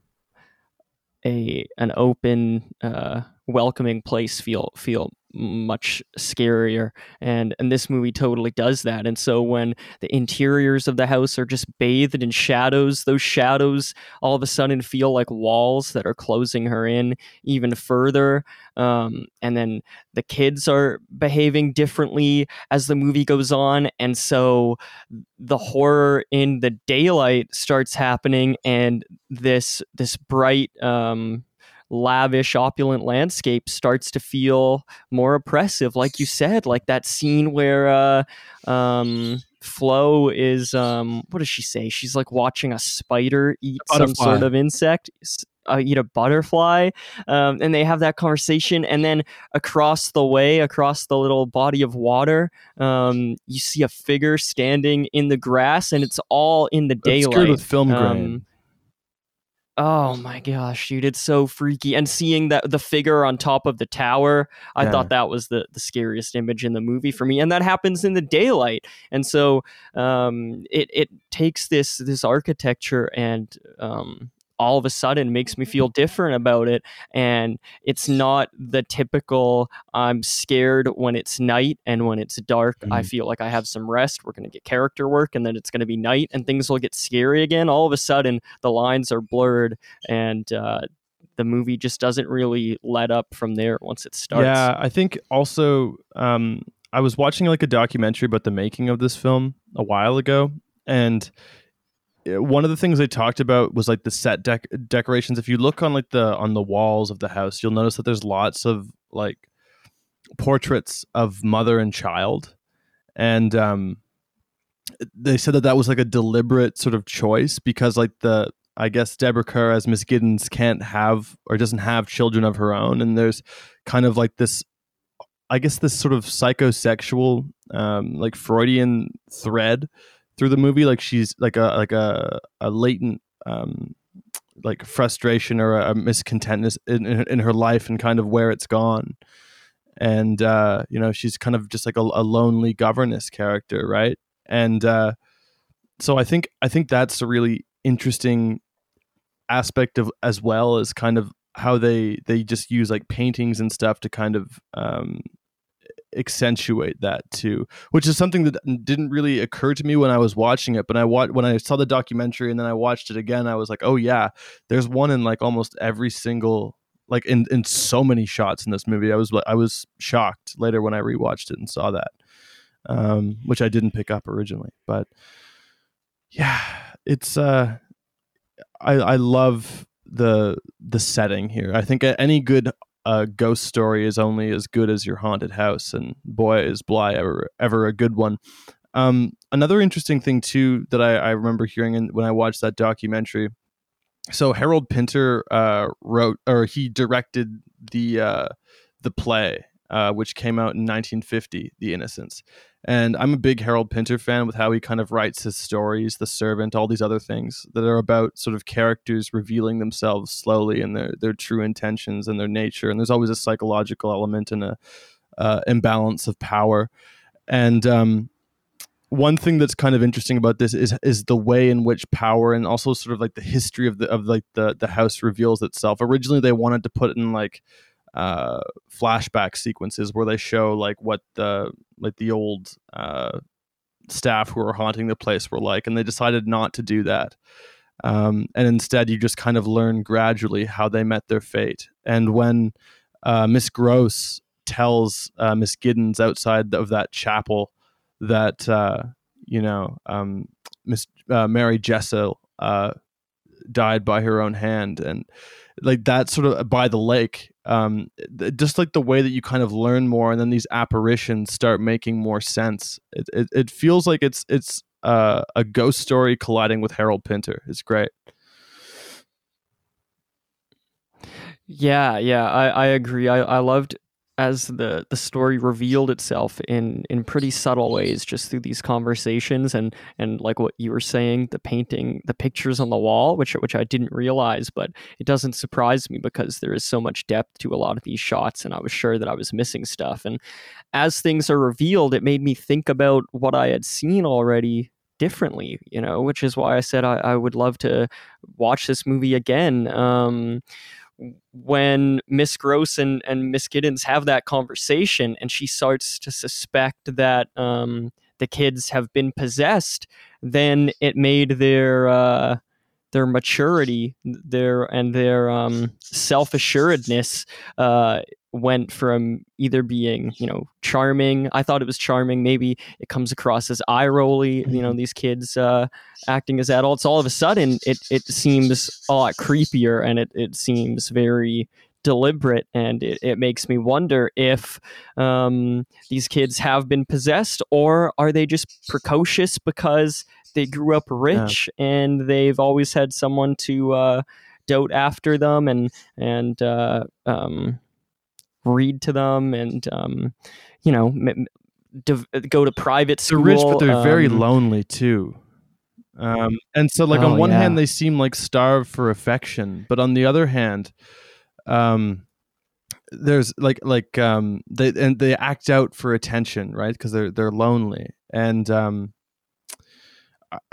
a an open uh, welcoming place feel feel much scarier and and this movie totally does that. And so when the interiors of the house are just bathed in shadows those shadows all of a sudden feel like walls that are closing her in even further um, and then the kids are behaving differently as the movie goes on. And so the horror in the daylight starts happening and this this bright um, lavish opulent landscape starts to feel more oppressive like you said like that scene where uh um Flo is um what does she say? She's like watching a spider eat some sort of insect uh, eat a butterfly um, and they have that conversation and then across the way across the little body of water um, you see a figure standing in the grass and it's all in the daylight with film grain. um, Oh my gosh, dude, it's so freaky. And seeing that the figure on top of the tower, I Yeah. thought that was the, the scariest image in the movie for me. And that happens in the daylight. And so um, it it takes this this architecture and um, all of a sudden makes me feel different about it. And it's not the typical I'm scared when it's night and when it's dark. I Mhm. feel like I have some rest. We're gonna get character work, and then it's gonna be night, and things will get scary again. All of a sudden, the lines are blurred, and uh, the movie just doesn't really let up from there once it starts. Yeah, I think also um, I was watching like a documentary about the making of this film a while ago, and one of the things they talked about was like the set dec- decorations. If you look on like the on the walls of the house, you'll notice that there's lots of like portraits of mother and child, and um, they said that that was like a deliberate sort of choice because like the I guess Deborah Kerr as Miss Giddens can't have or doesn't have children of her own, and there's kind of like this, I guess this sort of psychosexual, um, like Freudian thread through the movie. Like she's like a like a a latent. Um, like frustration or a, a miscontentness in, in, in her life and kind of where it's gone and uh, you know she's kind of just like a, a lonely governess character right and uh, so i think i think that's a really interesting aspect of as well as kind of how they they just use like paintings and stuff to kind of um, accentuate that too which is something that didn't really occur to me when i was watching it. But i when i saw the documentary and then i watched it again i was like oh yeah there's one in like almost every single like in in so many shots in this movie. I was i was shocked later when i rewatched it and saw that um which i didn't pick up originally. But yeah it's uh i i love the the setting here. I think any good uh, ghost story is only as good as your haunted house and boy is bly ever ever a good one. Um another interesting thing too that i, I remember hearing in, when i watched that documentary so Harold Pinter uh, wrote or he directed the uh, the play, uh, which came out in 1950, The Innocents. And I'm a big Harold Pinter fan with how he kind of writes his stories, The Servant, all these other things that are about sort of characters revealing themselves slowly and their their true intentions and their nature. And there's always a psychological element and a uh, imbalance of power. And um, one thing that's kind of interesting about this is is the way in which power and also sort of like the history of the of like the the house reveals itself. Originally, they wanted to put in like uh, flashback sequences where they show like what the like the old uh, staff who were haunting the place were like, and they decided not to do that. Um, and instead, you just kind of learn gradually how they met their fate. And when uh, Miss Grose tells uh, Miss Giddens outside of that chapel that uh, you know um, Miss uh, Mary Jessel uh, died by her own hand, and like that sort of by the lake. Um, just like the way that you kind of learn more, and then these apparitions start making more sense. It it, it feels like it's it's uh, a ghost story colliding with Harold Pinter. It's great. Yeah, yeah, I, I agree. I, I loved as the the story revealed itself in in pretty subtle ways just through these conversations and and like what you were saying the painting the pictures on the wall which which I didn't realize but it doesn't surprise me because there is so much depth to a lot of these shots and I was sure that I was missing stuff. And as things are revealed it made me think about what I had seen already differently you know which is why I said I, I would love to watch this movie again. Um when Miss Grose and, and Miss Giddens have that conversation and she starts to suspect that um, the kids have been possessed, then it made their uh, their maturity, their and their um, self assuredness uh, went from either being you know charming. I thought it was charming. Maybe it comes across as eye rolly. You know these kids uh, acting as adults. All of a sudden, it it seems a lot creepier and it it seems very deliberate and it, it makes me wonder if um, these kids have been possessed or are they just precocious because they grew up rich and they've always had someone to uh, dote after them and and uh, um, read to them and um, you know m- div- go to private They're rich, but they're very um, lonely too. Um, and so, like Oh, on one yeah. hand, they seem like starved for affection, but on the other hand, um, there's like like um, they and they act out for attention, right? Because they're they're lonely, and um,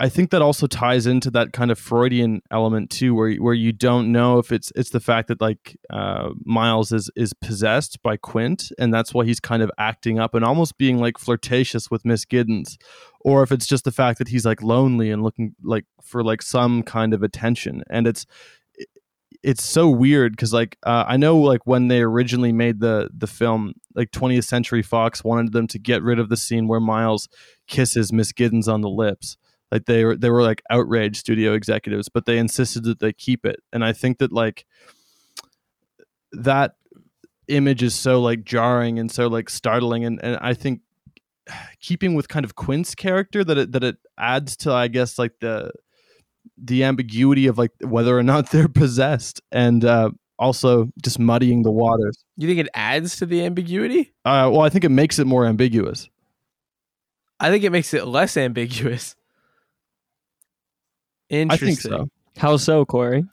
I- think that also ties into that kind of Freudian element too, where where you don't know if it's it's the fact that like uh, Miles is is possessed by Quint, and that's why he's kind of acting up and almost being like flirtatious with Miss Giddens, or if it's just the fact that he's like lonely and looking like for like some kind of attention, and it's it's so weird because like uh, I know like when they originally made the the film, like 20th Century Fox wanted them to get rid of the scene where Miles kisses Miss Giddens on the lips like they were they were like outraged studio executives but they insisted that they keep it and i think that like that image is so like jarring and so like startling and, and i think keeping with kind of quint's character that it that it adds to i guess like the the ambiguity of like whether or not they're possessed and uh also just muddying the waters You think it adds to the ambiguity? uh well i think it makes it more ambiguous I think it makes it less ambiguous. I think so How so, Corey?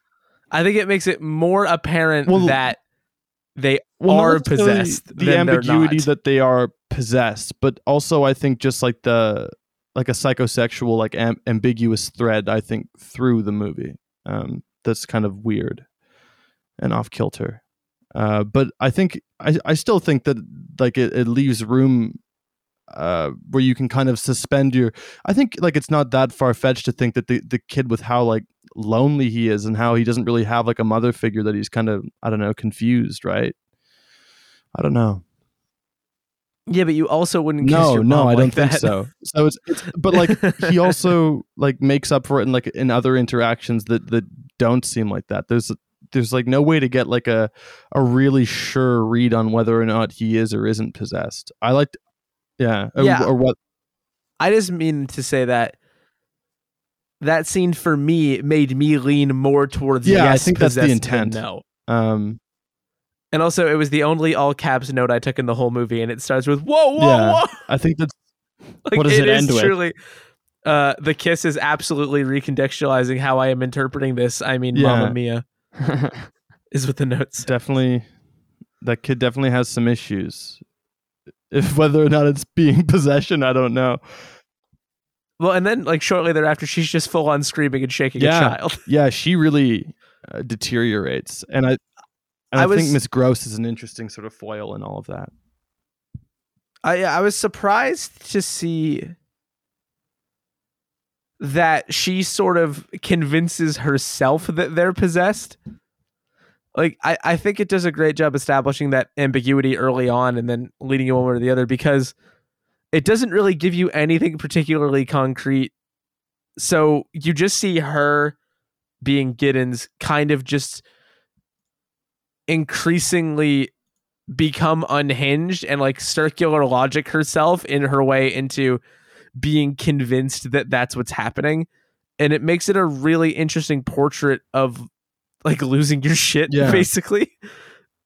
I think it makes it more apparent Well, that they well, are necessarily possessed. The than they're ambiguity not. that they are possessed, but also I think just like the like a psychosexual like am- ambiguous thread. I think through the movie um, that's kind of weird and off kilter. Uh, but I think I, I still think that like it, it leaves room uh, where you can kind of suspend your. I think like it's not that far fetched to think that the the kid with how like lonely he is and how he doesn't really have like a mother figure that he's kind of I don't know confused right. I don't know. yeah, but you also wouldn't. Kiss No, your no, I like don't think that. so. So it's, it's but like he also like makes up for it in like in other interactions that that don't seem like that. There's there's like no way to get like a a really sure read on whether or not he is or isn't possessed. I like, yeah, or, Yeah. or what? I just mean to say that that scene for me made me lean more towards Yeah, I think that's the intent. No. Um, And also, it was the only all caps note I took in the whole movie, and it starts with "Whoa, whoa, Yeah. whoa!" I think that's Like, What does it is end with? Truly, uh, the kiss is absolutely recontextualizing how I am interpreting this. I mean, Yeah. Mamma Mia is with the notes. definitely that kid definitely has some issues. If whether or not it's being possession, I don't know. Well, and then like shortly thereafter, she's just full on screaming and shaking Yeah. a child. Yeah, she really uh, deteriorates, and I, and I, I think Miss Grose is an interesting sort of foil in all of that. I I was surprised to see that she sort of convinces herself that they're possessed. Like I, I think it does a great job establishing that ambiguity early on and then leading you one way or the other because it doesn't really give you anything particularly concrete. So you just see her being Giddens kind of just increasingly become unhinged and like circular logic herself in her way into being convinced that that's what's happening and it makes it a really interesting portrait of like losing your shit Yeah. basically.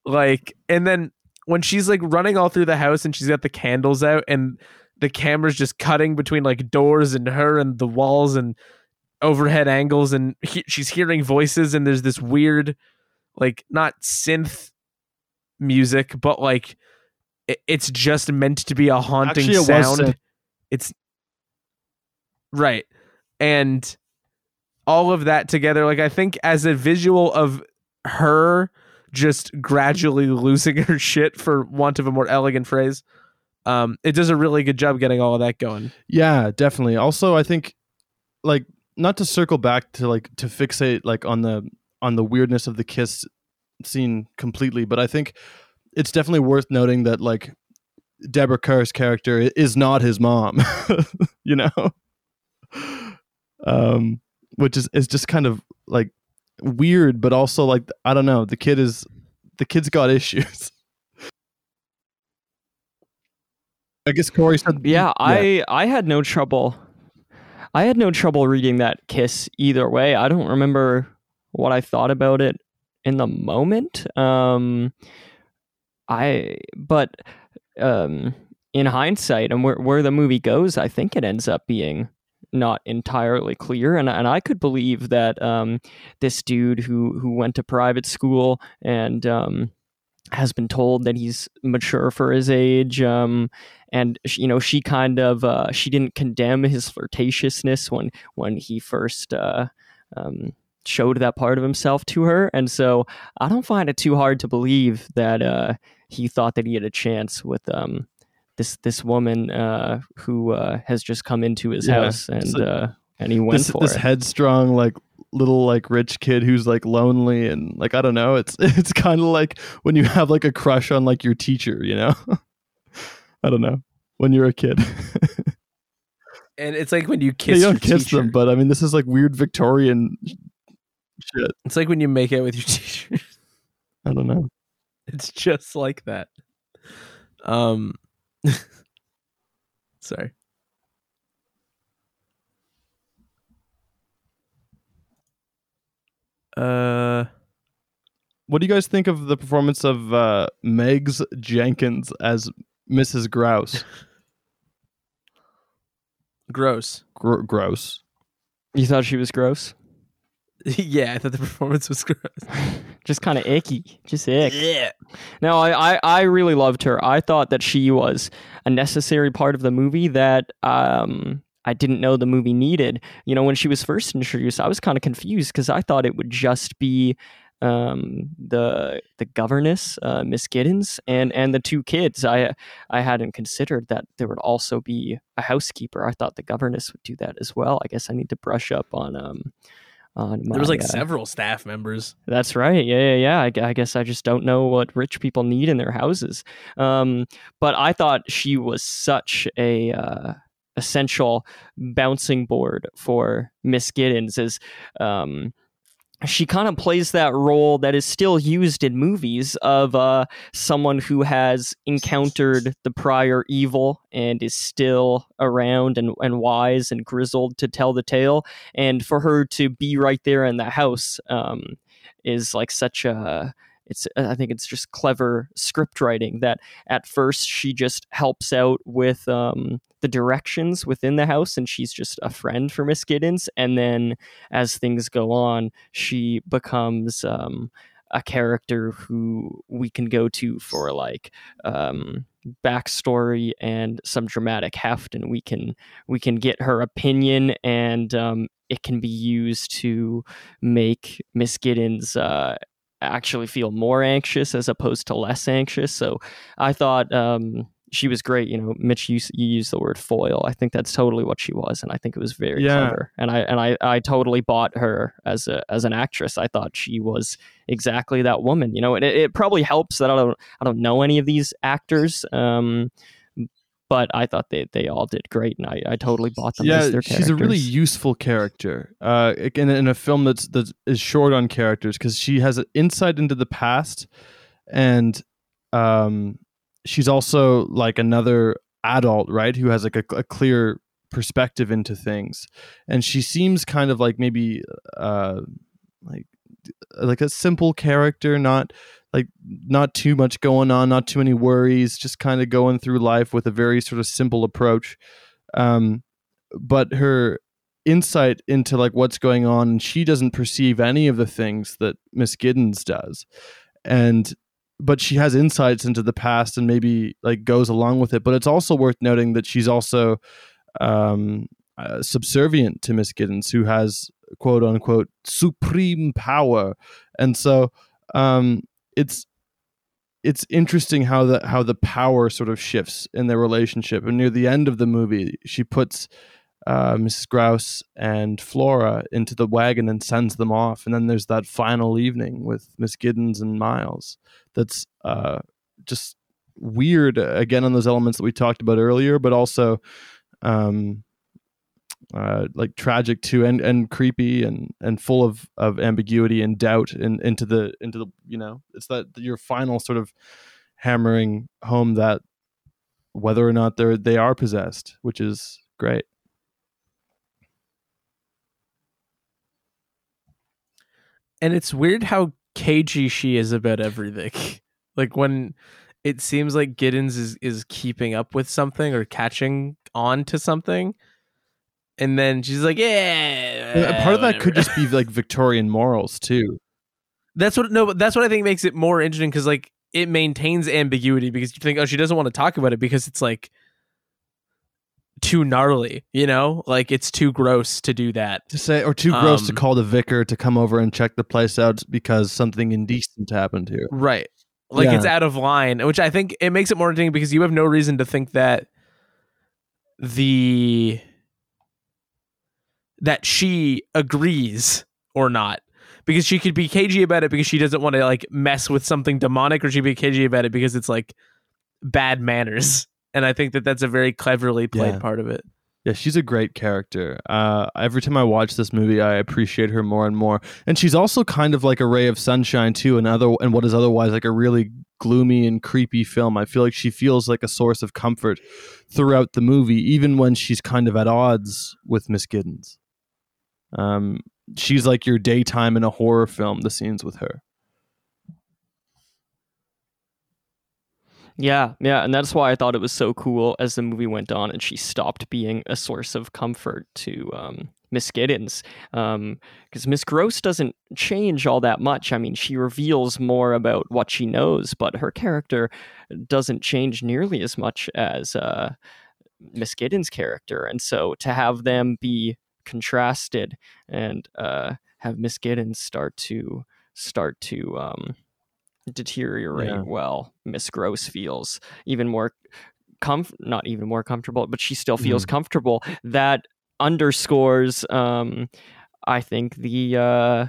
Like and then when she's like running all through the house and she's got the candles out and the camera's just cutting between like doors and her and the walls and overhead angles and he- she's hearing voices and there's this weird like not synth music but like it, it's just meant to be a haunting Actually, it sound. it's right. And all of that together like i think as a visual of her just gradually losing her shit for want of a more elegant phrase um it does a really good job getting all of that going Yeah, definitely. Also, I think like not to circle back to like to fixate like on the on the weirdness of the kiss scene completely, but I think it's definitely worth noting that like Deborah Kerr's character is not his mom, you know, um, which is is just kind of like weird, but also like I don't know, the kid is the kid's got issues. I guess Corey said, yeah, I I had no trouble. I had no trouble reading that kiss either way. I don't remember what I thought about it in the moment. Um, I but um, in hindsight and where where the movie goes, I think it ends up being not entirely clear, and and I could believe that um, this dude who who went to private school and um, has been told that he's mature for his age um, and you know she kind of uh, she didn't condemn his flirtatiousness when when he first uh, um, showed that part of himself to her and so i don't find it too hard to believe that uh, he thought that he had a chance with um, this this woman uh, who uh, has just come into his Yeah, house and so uh, and he went this for this it headstrong like little like rich kid who's like lonely and like I don't know. It's it's kind of like when you have like a crush on like your teacher, you know. I don't know when you're a kid. And it's like when you Yeah, kiss you don't kiss teacher. them, but I mean this is like weird Victorian shit. It's like when you make out with your teacher. I don't know. It's just like that. Um sorry. Uh What do you guys think of the performance of uh, Megs Jenkins as Mrs. Grouse? gross. Gr- gross. you thought she was gross yeah, I thought the performance was gross. just kind of icky just ick Yeah. No, I, I, I really loved her. I thought that she was a necessary part of the movie that um, I didn't know the movie needed. You know, when she was first introduced, I was kind of confused because I thought it would just be um, the the governess, uh, Miss Giddens, and and the two kids. I I hadn't considered that there would also be a housekeeper. I thought the governess would do that as well. I guess I need to brush up on um on my, There was like uh, several staff members. that's right. Yeah, yeah, yeah. I, I guess I just don't know what rich people need in their houses. Um, but I thought she was such a uh, essential bouncing board for Miss Giddens. Is um, she kind of plays that role that is still used in movies of uh, someone who has encountered the prior evil and is still around and, and wise and grizzled to tell the tale. And for her to be right there in the house um, is like such a. It's, I think it's just clever script writing that at first she just helps out with um, the directions within the house and she's just a friend for Miss Giddens. And then as things go on, she becomes um, a character who we can go to for like um, backstory and some dramatic heft, and we can we can get her opinion, and um, it can be used to make Miss Giddens. Uh, actually feel more anxious as opposed to less anxious so i thought um, she was great. You know, Mitch, you, you used the word foil. I think that's totally what she was, and I think it was very Yeah. clever. And I and I, I totally bought her as a as an actress. I thought she was exactly that woman. You know, and it, it probably helps that I don't I don't know any of these actors. Um, but I thought they, they all did great, and I, I totally bought them yeah, as their she's a really useful character. Uh, in, in a film that's that is short on characters because she has an insight into the past, and um, she's also like another adult, right? Who has like a, a clear perspective into things, and she seems kind of like maybe uh, like like a simple character, not like not too much going on, not too many worries, just kind of going through life with a very sort of simple approach. Um, but her insight into like what's going on, she doesn't perceive any of the things that Miss Giddens does, and but she has insights into the past and maybe like goes along with it. But it's also worth noting that she's also um, uh, subservient to Miss Giddens, who has quote unquote supreme power, and so um, it's it's interesting how the how the power sort of shifts in their relationship. And near the end of the movie, she puts uh, Mrs. Grouse and Flora into the wagon and sends them off. And then there's that final evening with Miss Giddens and Miles. That's uh, just weird. uh, Again, on those elements that we talked about earlier, but also um, uh, like tragic too, and and creepy, and and full of of ambiguity and doubt, and into the into the you know, it's that your final sort of hammering home that whether or not they're they are possessed, which is great. And it's weird how cagey she is about everything. like when it seems like Giddens is is keeping up with something or catching on to something, and then she's like, yeah. Uh, part of that could just be like Victorian morals too. That's what no, but that's what I think makes it more interesting because like it maintains ambiguity because you think, oh, she doesn't want to talk about it because it's like too gnarly, you know, like it's too gross to do that. To say, or too gross to Um, call the vicar to come over and check the place out because something indecent happened here. Right. Like Yeah. it's out of line, which I think it makes it more interesting because you have no reason to think that the that she agrees or not. Because she could be cagey about it because she doesn't want to like mess with something demonic, or she'd be cagey about it because it's like bad manners. And I think that that's a very cleverly played Yeah. part of it. Yeah, she's a great character. Uh, every time I watch this movie, I appreciate her more and more. And she's also kind of like a ray of sunshine too, and other and what is otherwise like a really gloomy and creepy film. I feel like she feels like a source of comfort throughout the movie, even when she's kind of at odds with Miss Giddens. Um, she's like your daytime in a horror film. The scenes with her. Yeah, yeah, and that's why I thought it was so cool as the movie went on and she stopped being a source of comfort to um, Miss Giddens. Because Miss Grose doesn't change all that much. I mean, she reveals more about what she knows, but her character doesn't change nearly as much as uh, Miss Giddens' character. And so to have them be contrasted and uh, have Miss Giddens start to start to um, deteriorate Yeah. well miss grose feels even more comf not even more comfortable but she still feels comfortable that underscores um i think the uh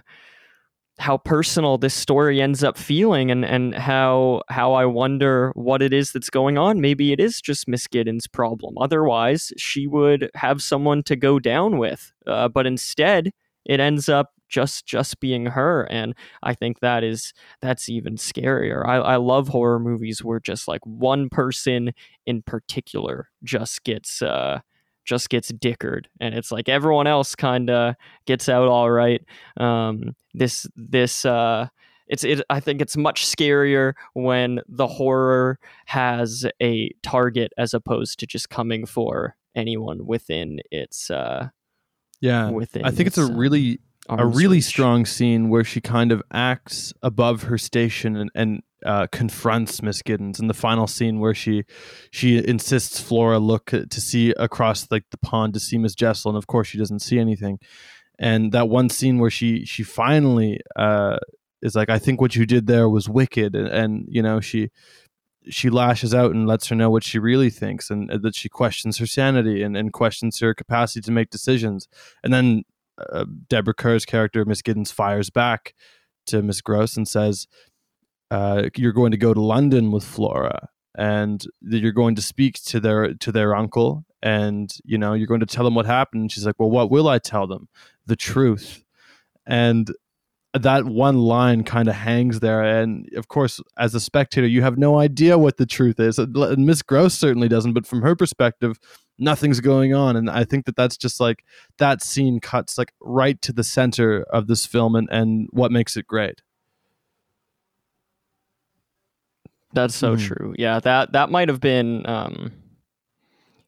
how personal this story ends up feeling and and how how I wonder what it is that's going on. Maybe it is just Miss Giddens' problem. Otherwise, she would have someone to go down with. Uh, but instead, it ends up just just being her and i think that is that's even scarier. I, I love horror movies where just like one person in particular just gets uh just gets dickered and it's like everyone else kind of gets out all right. Um this this uh it's it i think it's much scarier when the horror has a target as opposed to just coming for anyone within its uh Yeah, within I think it's a its, uh, really a really strong scene where she kind of acts above her station and, and uh, confronts Miss Giddens. In the final scene where she she insists Flora look to see across like the pond to see Miss Jessel and of course she doesn't see anything. And that one scene where she she finally uh, is like I think what you did there was wicked. And, and you know she she lashes out and lets her know what she really thinks and uh, that she questions her sanity and, and questions her capacity to make decisions. And then uh, Deborah Kerr's character, Miss Giddens, fires back to Miss Grose and says, uh, "You're going to go to London with Flora, and that you're going to speak to their to their uncle, and you know you're going to tell them what happened." And she's like, "Well, what will I tell them? The truth." And that one line kind of hangs there, and of course, as a spectator, you have no idea what the truth is. Miss Grose certainly doesn't, but from her perspective, nothing's going on, and I think that that's just like that scene cuts like right to the center of this film and, and what makes it great. That's so Mhm. true. Yeah, that that might have been um,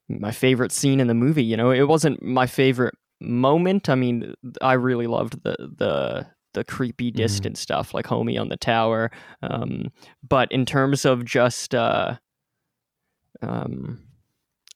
my favorite scene in the movie. You know, it wasn't my favorite moment. I mean, I really loved the the the creepy distant stuff, like Homie on the tower. Um, but in terms of just uh, um,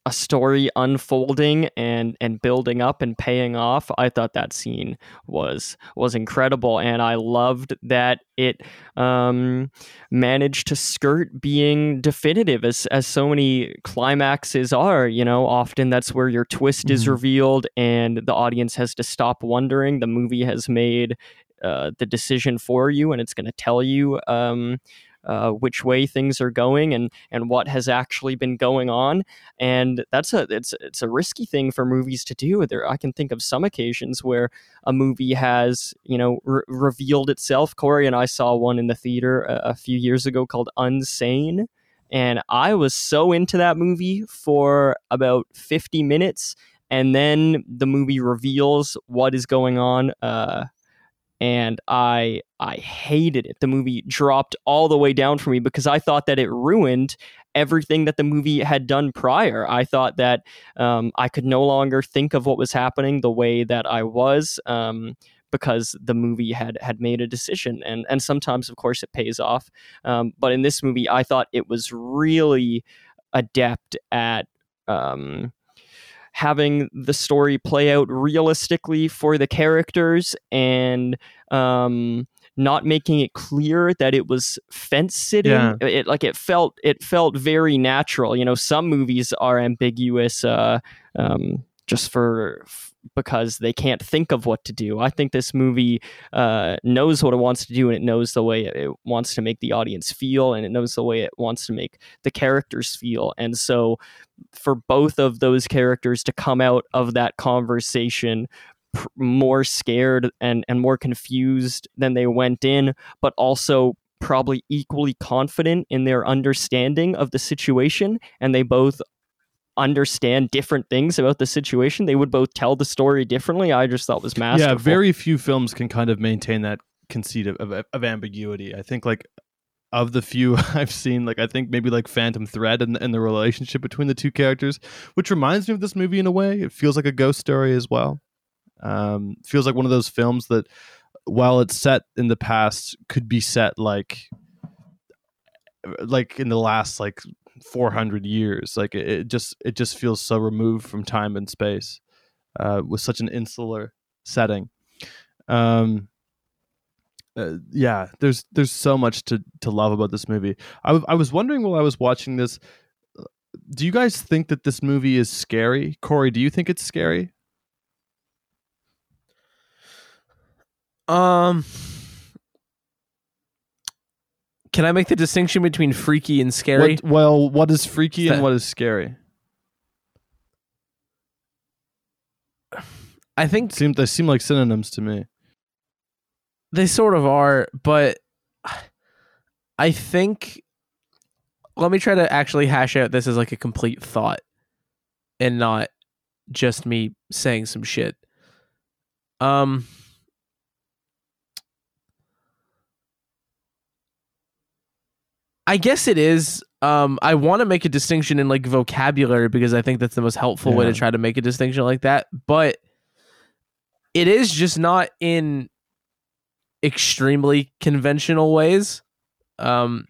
a story unfolding and and building up and paying off, I thought that scene was was incredible, and I loved that it um, managed to skirt being definitive as as so many climaxes are you know? Often that's where your twist is Mhm. revealed and the audience has to stop wondering. The movie has made uh, the decision for you and it's going to tell you um, uh, which way things are going and and what has actually been going on. And that's a it's it's a risky thing for movies to do. There I can think of some occasions where a movie has you know re- revealed itself. Corey and i saw one in the theater a, a few years ago called unsane. And i was so into that movie for about 50 minutes. And then the movie reveals what is going on uh, and i i hated it the movie dropped all the way down for me because i thought that it ruined everything that the movie had done prior. I thought that um, I could no longer think of what was happening the way that I was. Um, because the movie had had made a decision, and and sometimes, of course, it pays off. Um, but in this movie, I thought it was really adept at um, having the story play out realistically for the characters and um, not making it clear that it was fence sitting. Yeah. It like it felt it felt very natural. You know, some movies are ambiguous uh, um, just for because they can't think of what to do. I think this movie uh, knows what it wants to do, and it knows the way it wants to make the audience feel, and it knows the way it wants to make the characters feel. And so, for both of those characters to come out of that conversation pr- more scared and and more confused than they went in, but also probably equally confident in their understanding of the situation and they both understand different things about the situation. They would both tell the story differently. I just thought was masterful. Yeah, very few films can kind of maintain that conceit of, of, of ambiguity. I think like of the few I've seen, like I think maybe like Phantom Thread and, and the relationship between the two characters, which reminds me of this movie in a way. It feels like a ghost story as well. Um, feels like one of those films that, while it's set in the past, could be set like like in the last like 400 years like it, it just it just feels so removed from time and space uh, with such an insular setting. Um uh, yeah there's there's so much to to love about this movie. I, w- I was wondering while i was watching this do you guys think that this movie is scary? Corey do you think it's scary? Um, can I make the distinction between freaky and scary? What, well what is freaky and what is scary I think seem they seem like synonyms to me they sort of are, but I think let me try to actually hash out this as like a complete thought and not just me saying some shit. Um I guess it is. Um, I want to make a distinction in like vocabulary because I think that's the most helpful way to try to make a distinction like that. But it is just not in extremely conventional ways. Um,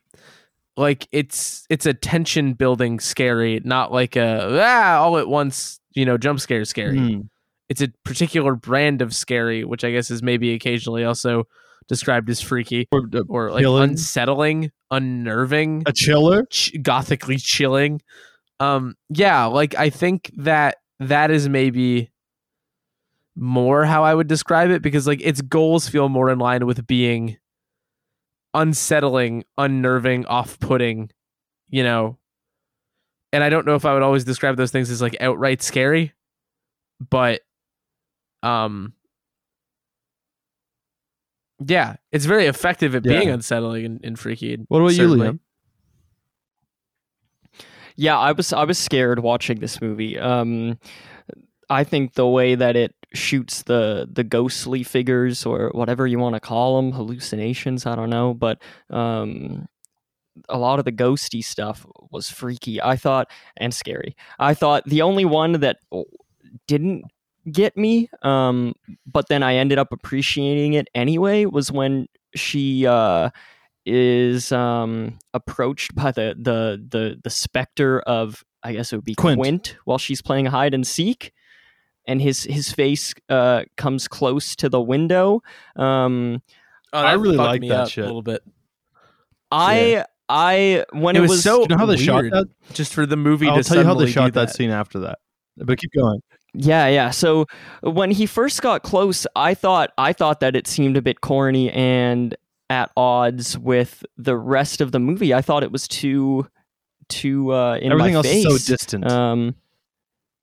like it's it's a tension building scary, not like a ah all at once you know jump scare scary. Hmm. It's a particular brand of scary, which I guess is maybe occasionally also described as freaky or, uh, or like Chilling. unsettling, unnerving a chiller ch- gothically chilling. Um, yeah, like I think that that is maybe more how I would describe it because like its goals feel more in line with being unsettling, unnerving, off-putting, you know. And I don't know if I would always describe those things as like outright scary, but um yeah, it's very effective at being unsettling and, and freaky. what about certainly. you liam Yeah, I was I was scared watching this movie. Um, I think the way that it shoots the the ghostly figures or whatever you want to call them, hallucinations, I don't know, but um, a lot of the ghosty stuff was freaky. I thought and scary. I thought the only one that didn't get me, um, but then I ended up appreciating it anyway, was when she uh, is um, approached by the the the the specter of I guess it would be Quint. Quint, while she's playing hide and seek, and his his face uh, comes close to the window. Um, Oh, I really like me that shit. a little bit. I I when It it, was was, so- you know how they shot weird. that? Just for the movie I'll to tell you how they shot do that. scene after that. But keep going. Yeah, yeah. So when he first got close, I thought I thought that it seemed a bit corny and at odds with the rest of the movie. I thought it was too too uh in Everything my else face. is so distant. Um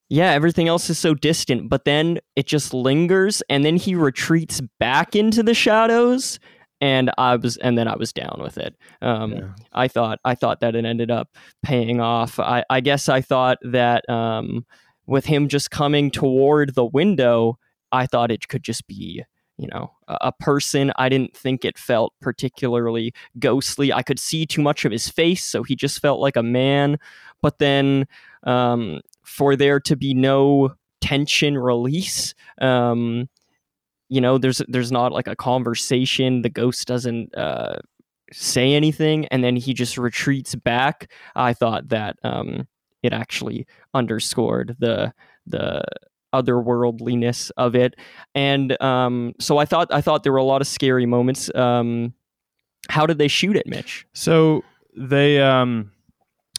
yeah, everything else is so distant, but then it just lingers and then he retreats back into the shadows and I was and then I was down with it. Um Yeah. I thought I thought that it ended up paying off. I, I guess I thought that um, with him just coming toward the window, I thought it could just be you know a, person. I didn't think it felt particularly ghostly. I could see too much of his face, so he just felt like a man. But then um, for there to be no tension release. Um, you know, there's there's not like a conversation. The ghost doesn't uh, say anything, and then he just retreats back. I thought that um, it actually underscored the the otherworldliness of it, and um, so I thought I thought there were a lot of scary moments. Um, how did they shoot it, Mitch? So they um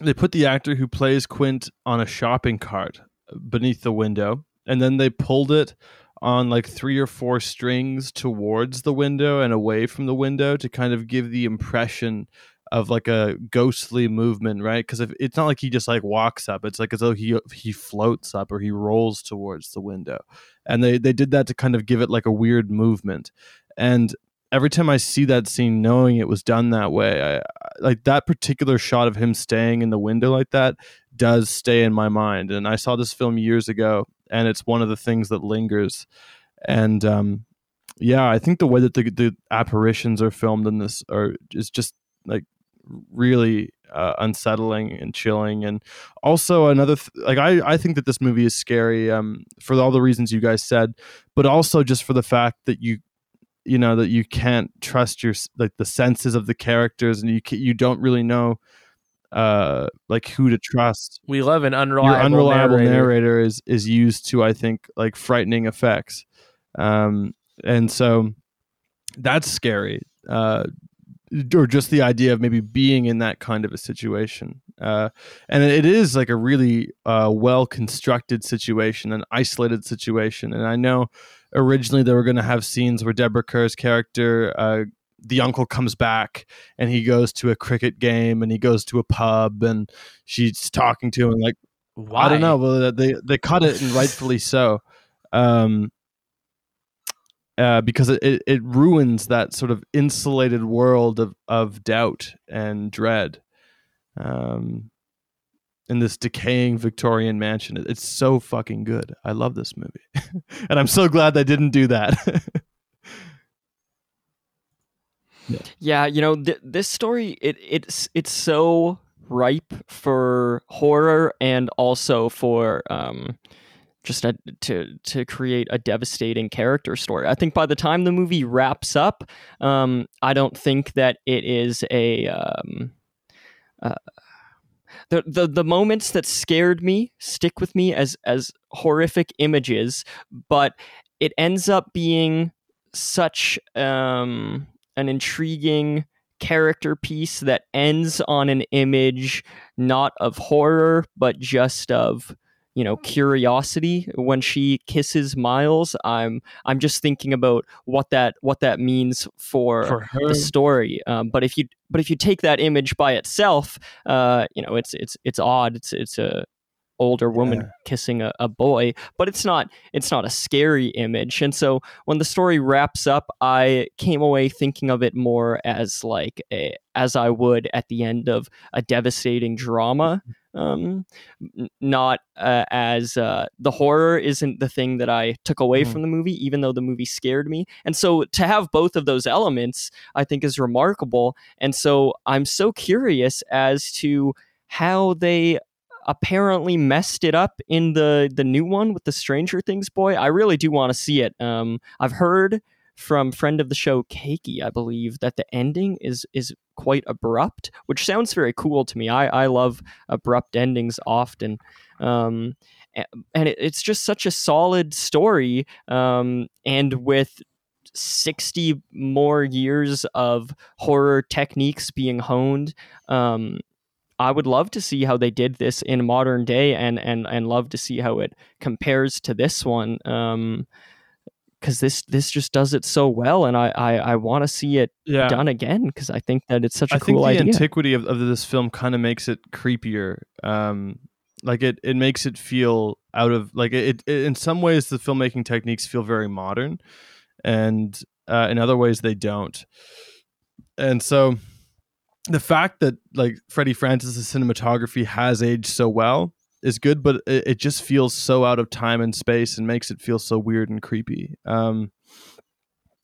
they put the actor who plays Quint on a shopping cart beneath the window, and then they pulled it on like three or four strings towards the window and away from the window to kind of give the impression of like a ghostly movement, right? Because it's not like he just like walks up; it's like as though he he floats up or he rolls towards the window, and they they did that to kind of give it like a weird movement. And every time I see that scene, knowing it was done that way, I, like that particular shot of him staying in the window like that does stay in my mind. And I saw this film years ago, and it's one of the things that lingers. And um, yeah, I think the way that the, the apparitions are filmed in this are is just like really uh, unsettling and chilling. And also another th- like I I think that this movie is scary um, for all the reasons you guys said, but also just for the fact that you you know that you can't trust your like the senses of the characters and you can, you don't really know uh like who to trust we love an unreliable, your unreliable narrator. narrator. is is used to i think like frightening effects um and so that's scary uh or just the idea of maybe being in that kind of a situation uh and it is like a really uh well constructed situation an isolated situation and i know originally they were going to have scenes where deborah kerr's character uh the uncle comes back and he goes to a cricket game and he goes to a pub and she's talking to him like Why? I don't know. Well, they they cut it and rightfully so, um, uh, because it, it, ruins that sort of insulated world of of doubt and dread, um, in this decaying Victorian mansion. It- It's so fucking good. I love this movie, and I'm so glad they didn't do that. Yeah, you know, th- this story it it's it's so ripe for horror and also for um just a, to to create a devastating character story. I think by the time the movie wraps up, um, I don't think that it is a um, uh, the, the the moments that scared me stick with me as as horrific images, but it ends up being such um, an intriguing character piece that ends on an image not of horror but just of you know curiosity when she kisses miles. I'm i'm just thinking about what that what that means for, For the story. Um, but if you but if you take that image by itself uh you know it's it's it's odd. It's it's a older woman Yeah. kissing a, a boy but it's not it's not a scary image. And so when the story wraps up i came away thinking of it more as like a as i would at the end of a devastating drama um not uh, as uh, the horror isn't the thing that i took away Mhm. from the movie even though the movie scared me and so to have both of those elements i think is remarkable and so i'm so curious as to how they apparently messed it up in the the new one with the Stranger Things boy. I really do want to see it. Um, I've heard from friend of the show Keiki, I believe, that the ending is is quite abrupt, which sounds very cool to me. I I love abrupt endings often. Um, and it, it's just such a solid story. Um, and with 60 more years of horror techniques being honed, um, I would love to see how they did this in modern day and and and love to see how it compares to this one. Because this this just does it so well, and I I, I want to see it yeah. done again because I think that it's such a I think cool the idea. antiquity of, of this film kind of makes it creepier. Um, like it, it makes it feel out of like it, it. In some ways, the filmmaking techniques feel very modern, and uh, in other ways, they don't. And so, the fact that like Freddie Francis' cinematography has aged so well is good, but it, it just feels so out of time and space and makes it feel so weird and creepy. Um,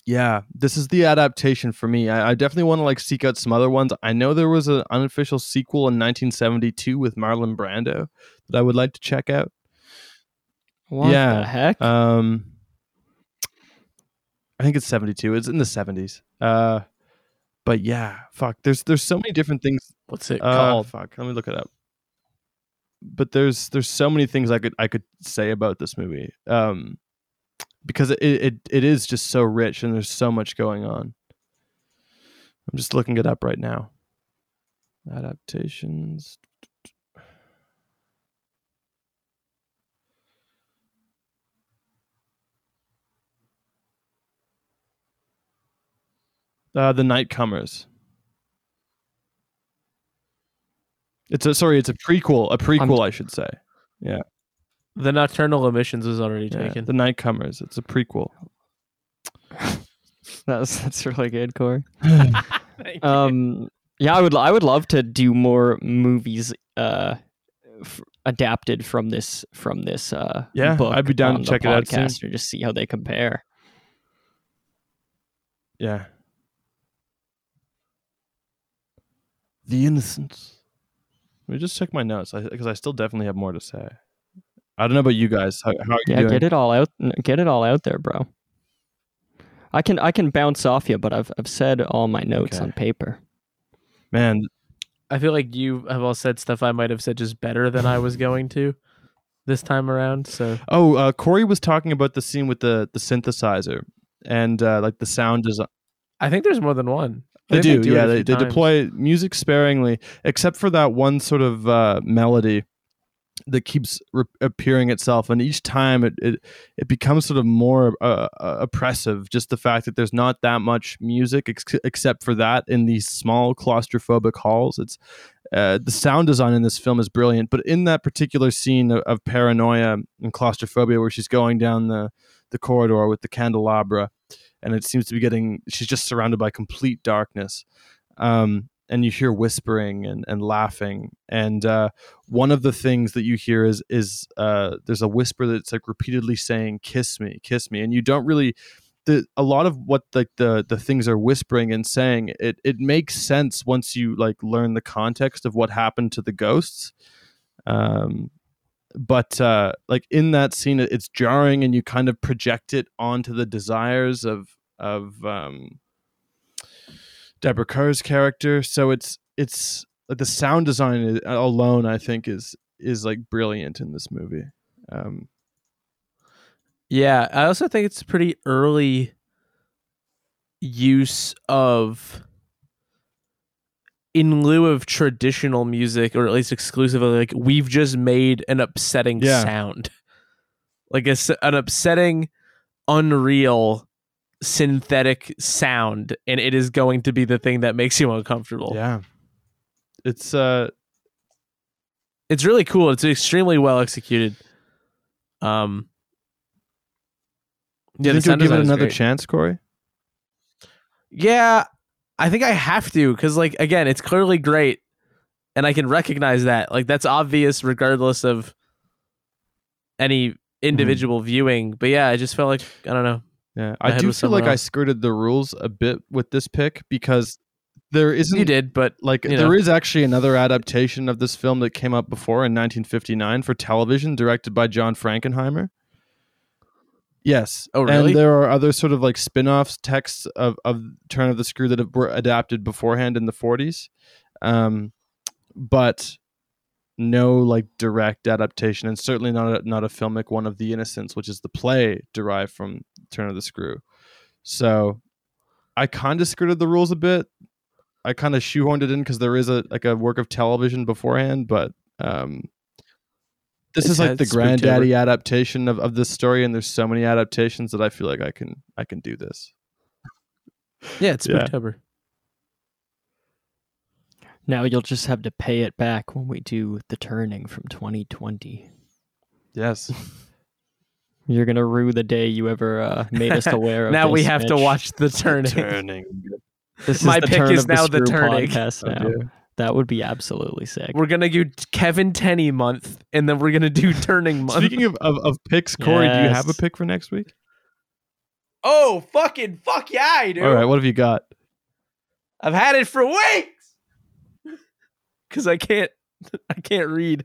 yeah, this is the adaptation for me. I, I definitely want to like seek out some other ones. I know there was an unofficial sequel in 1972 with Marlon Brando that I would like to check out. What Yeah, the heck? Um, I think it's 72. It's in the 70s. Uh, but yeah, fuck. There's there's so many different things. What's it Uh, called? fuck. Let me look it up. But there's there's so many things I could I could say about this movie. Um, because it it it is just so rich and there's so much going on. I'm just looking it up right now. Adaptations. Uh, the Nightcomers. It's a sorry, it's a prequel, a prequel, I should say. Yeah. The Nocturnal Emissions was already Yeah, taken. the Nightcomers. It's a prequel. that's that's really good, Corey. Um, yeah, I would I would love to do more movies uh, f- adapted from this from this uh Yeah, book I'd be down to check it out soon. podcast or just see how they compare. Yeah. The Innocents. Let me just check my notes because I, still definitely have more to say. I don't know about you guys. How, how are you Yeah, doing? get it all out get it all out there, bro. I can I can bounce off you, but I've I've said all my notes Okay. on paper. Man, I feel like you have all said stuff I might have said just better than I was going to this time around. So Oh, uh, Corey was talking about the scene with the the synthesizer and uh, like the sound design. I think there's more than one. I They do, yeah. They, they deploy music sparingly, except for that one sort of uh, melody that keeps re- appearing itself, and each time it it, it becomes sort of more uh, uh, oppressive. Just the fact that there's not that much music ex- except for that in these small claustrophobic halls. It's uh, the sound design in this film is brilliant, but in that particular scene of, of paranoia and claustrophobia, where she's going down the the corridor with the candelabra, and it seems to be getting she's just surrounded by complete darkness um, and you hear whispering and, and laughing. And uh, one of the things that you hear is is uh, there's a whisper that's like repeatedly saying kiss me kiss me and you don't really the a lot of what like the the things are whispering and saying it it makes sense once you like learn the context of what happened to the ghosts. Um but uh like in that scene it's jarring and you kind of project it onto the desires of of um Deborah Kerr's character. So it's it's like the sound design alone I think is is like brilliant in this movie. Um Yeah, I also think it's pretty early use of in lieu of traditional music or at least exclusively like we've just made an upsetting Yeah. sound. Like a an upsetting unreal synthetic sound and it is going to be the thing that makes you uncomfortable. yeah it's uh It's really cool. It's extremely well executed. Um do you think you'll give it another great. chance Corey Yeah, I think I have to because, like, again, it's clearly great, and I can recognize that. Like, that's obvious regardless of any mm-hmm. individual viewing. But yeah, I just felt like I don't know. Yeah, I do feel like somewhere I skirted the rules a bit with this pick because there isn't You did, but like there know. is actually another adaptation of this film that came up before in 1959 for television, directed by John Frankenheimer. Yes. Oh, really? And there are other sort of like spin-offs texts of, of Turn of the Screw that were adapted beforehand in the 40s. Um, but no like direct adaptation and certainly not a, not a filmic one of The Innocents, which is the play derived from Turn of the Screw. So I kind of skirted the rules a bit. I kind of shoehorned it in because there is a like a work of television beforehand, but um, this It's is like had the Spooktober. granddaddy adaptation of, of this story, and there's so many adaptations that I feel like I can I can do this. yeah, it's Yeah. Spooktober. Now you'll just have to pay it back when we do the turning from 2020. Yes, You're gonna rue the day you ever uh, made us aware of. Now we this, have to watch the turning. turning. This is My the pick turn is of now the Screw turning. podcast now. Okay. That would be absolutely sick. We're gonna do Kevin Tenney month, and then we're gonna do Turning month. Speaking of, of, of picks, Corey, do you have a Yes. pick for next week? Oh, fucking fuck yeah, I do. All right, what have you got? I've had it for weeks. Cause I can't I can't read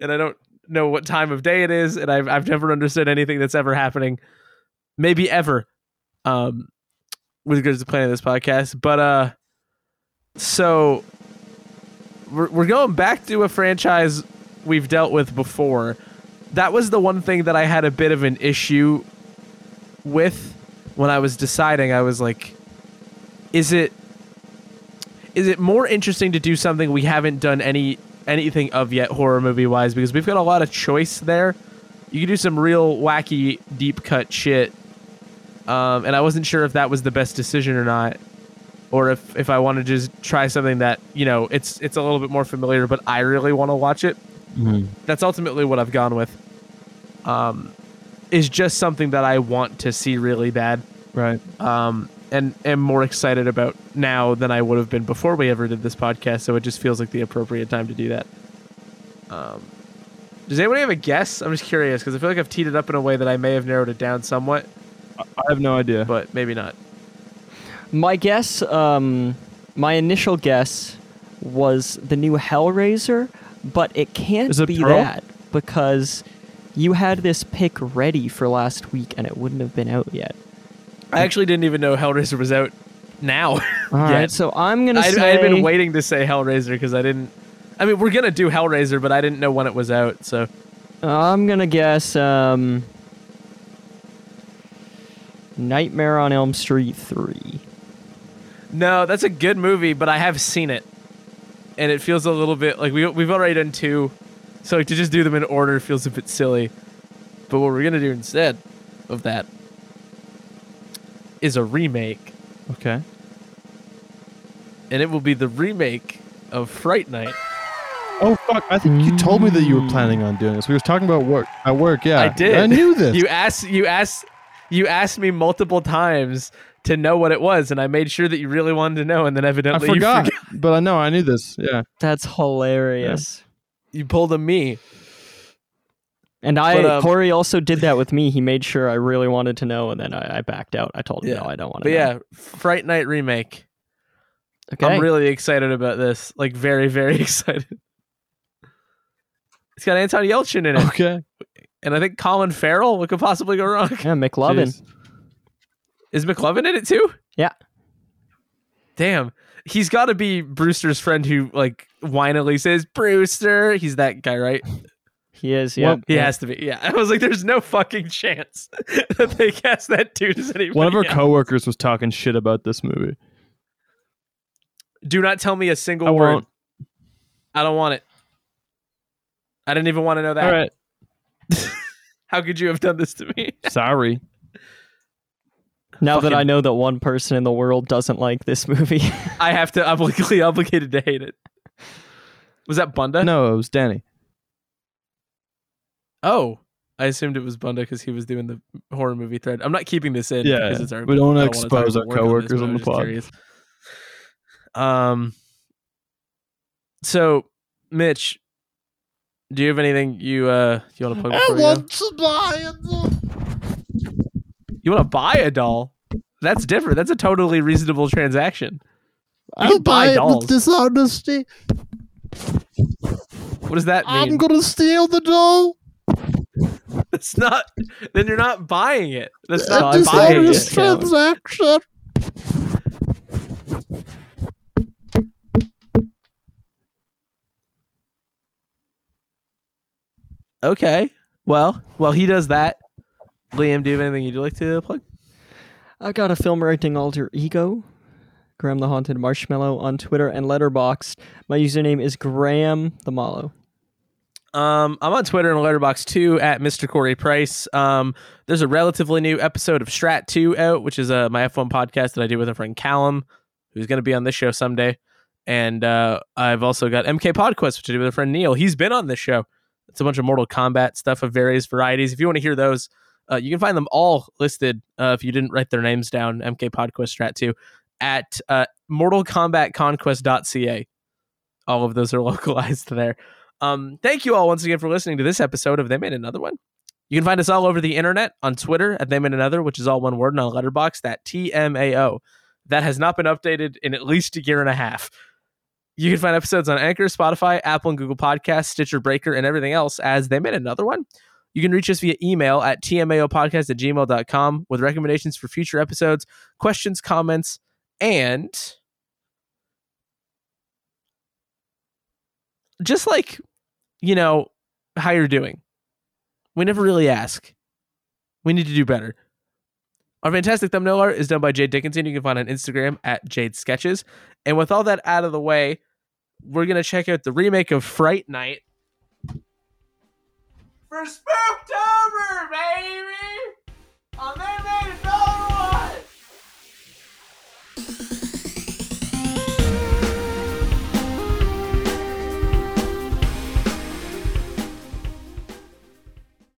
and I don't know what time of day it is, and I've I've never understood anything that's ever happening. Maybe ever. Um with regards to planning this podcast. But uh so we're we're going back to a franchise we've dealt with before. That was the one thing that I had a bit of an issue with when I was deciding. I was like, is it is it more interesting to do something we haven't done any anything of yet horror movie wise because we've got a lot of choice there. You can do some real wacky deep cut shit. Um, and I wasn't sure if that was the best decision or not, or if, if I want to just try something that you know it's it's a little bit more familiar, but I really want to watch it. That's ultimately what I've gone with. Um, is just something that I want to see really bad Right. um, and am more excited about now than I would have been before we ever did this podcast. So it just feels like the appropriate time to do that. Um, does anybody have a guess? I'm just curious because I feel like I've teed it up in a way that I may have narrowed it down somewhat, I have no idea. but maybe not. My guess, um, my initial guess was the new Hellraiser, but it can't it be Pearl? that because you had this pick ready for last week and it wouldn't have been out yet. I actually didn't even know Hellraiser was out now. All right, so I'm gonna I, say I had been waiting to say Hellraiser because I didn't. I mean, we're gonna do Hellraiser, but I didn't know when it was out. So I'm gonna guess um, Nightmare on Elm Street three. No, that's a good movie, but I have seen it, and it feels a little bit like we we've already done two, so like, to just do them in order feels a bit silly. But what we're gonna do instead of that is a remake, Okay. and it will be the remake of Fright Night. Oh fuck! I think you told me that you were planning on doing this. We were talking about work at work. Yeah, I did. I knew this. You asked you asked you asked me multiple times to know what it was, and I made sure that you really wanted to know, and then I evidently forgot, you forgot. but I know I knew this. Yeah. That's hilarious. You pulled a me. And I, But, um, Corey also did that with me. He made sure I really wanted to know, and then I, I backed out. I told him, Yeah. no, I don't want to But know. yeah, Fright Night remake. Okay. I'm really excited about this. Like very, very excited. It's got Anton Yelchin in it, Okay. and I think Colin Farrell. What could possibly go wrong? yeah, McLovin. Jeez. Is McLovin in it too? Yeah. Damn, he's got to be Brewster's friend who like whinily says Brewster. He's that guy, right? He is, yeah. Well, He yeah. has to be. Yeah, I was like, there's no fucking chance that they cast that dude as anybody. One of our else. coworkers was talking shit about this movie. Do not tell me a single I word. won't. I don't want it. I didn't even want to know that. All right. How could you have done this to me? Sorry. Now that I know that one person in the world doesn't like this movie. I have to. I'm legally obligated to hate it. Was that Bunda? No, it was Danny. Oh, I assumed it was Bunda because he was doing the horror movie thread. I'm not keeping this in Yeah, because it's our. we don't wanna I wanna talk expose our work on this, coworkers on the just pod. Um. So, Mitch, do you have anything you uh you want to plug? before we go? to buy a You want to buy a doll? That's different. That's a totally reasonable transaction. You I'll can buy buy it dolls. with dishonesty. What does that mean? I'm gonna steal the doll. It's not. Then you're not buying it. That's A not buying it. transaction. Okay. Well, well, he does that, Liam, do you have anything you'd like to plug? I've got a film writing alter ego, Graham the Haunted Marshmallow on Twitter and Letterboxd. My username is Graham the Mallow. Um, I'm on Twitter and Letterboxd too at Mr. Corey Price. Um, there's a relatively new episode of Strat 2 out, which is uh, my F1 podcast that I do with a friend Callum, who's going to be on this show someday. And uh, I've also got MK Podquest, which I do with a friend Neil. He's been on this show. It's a bunch of Mortal Kombat stuff of various varieties. If you want to hear those, uh, you can find them all listed. Uh, if you didn't write their names down, MK Podquest Strat 2 at uh, mortalkombatconquest.ca. All of those are localized there. Um, thank you all once again for listening to this episode of They Made Another One. You can find us all over the internet on Twitter at them and another, which is all one word, and on Letterboxd that TMAO. That has not been updated in at least a year and a half. You can find episodes on Anchor, Spotify, Apple and Google Podcasts, Stitcher Breaker, and everything else as they made another one. You can reach us via email at tmaopodcast at gmail.com with recommendations for future episodes, questions, comments, and just like, you know, how you're doing. We never really ask. We need to do better. Our fantastic thumbnail art is done by Jade Dickinson. You can find on Instagram at Jade Sketches. And with all that out of the way, we're gonna check out the remake of Fright Night for Spooktober, baby! Oh, man, man.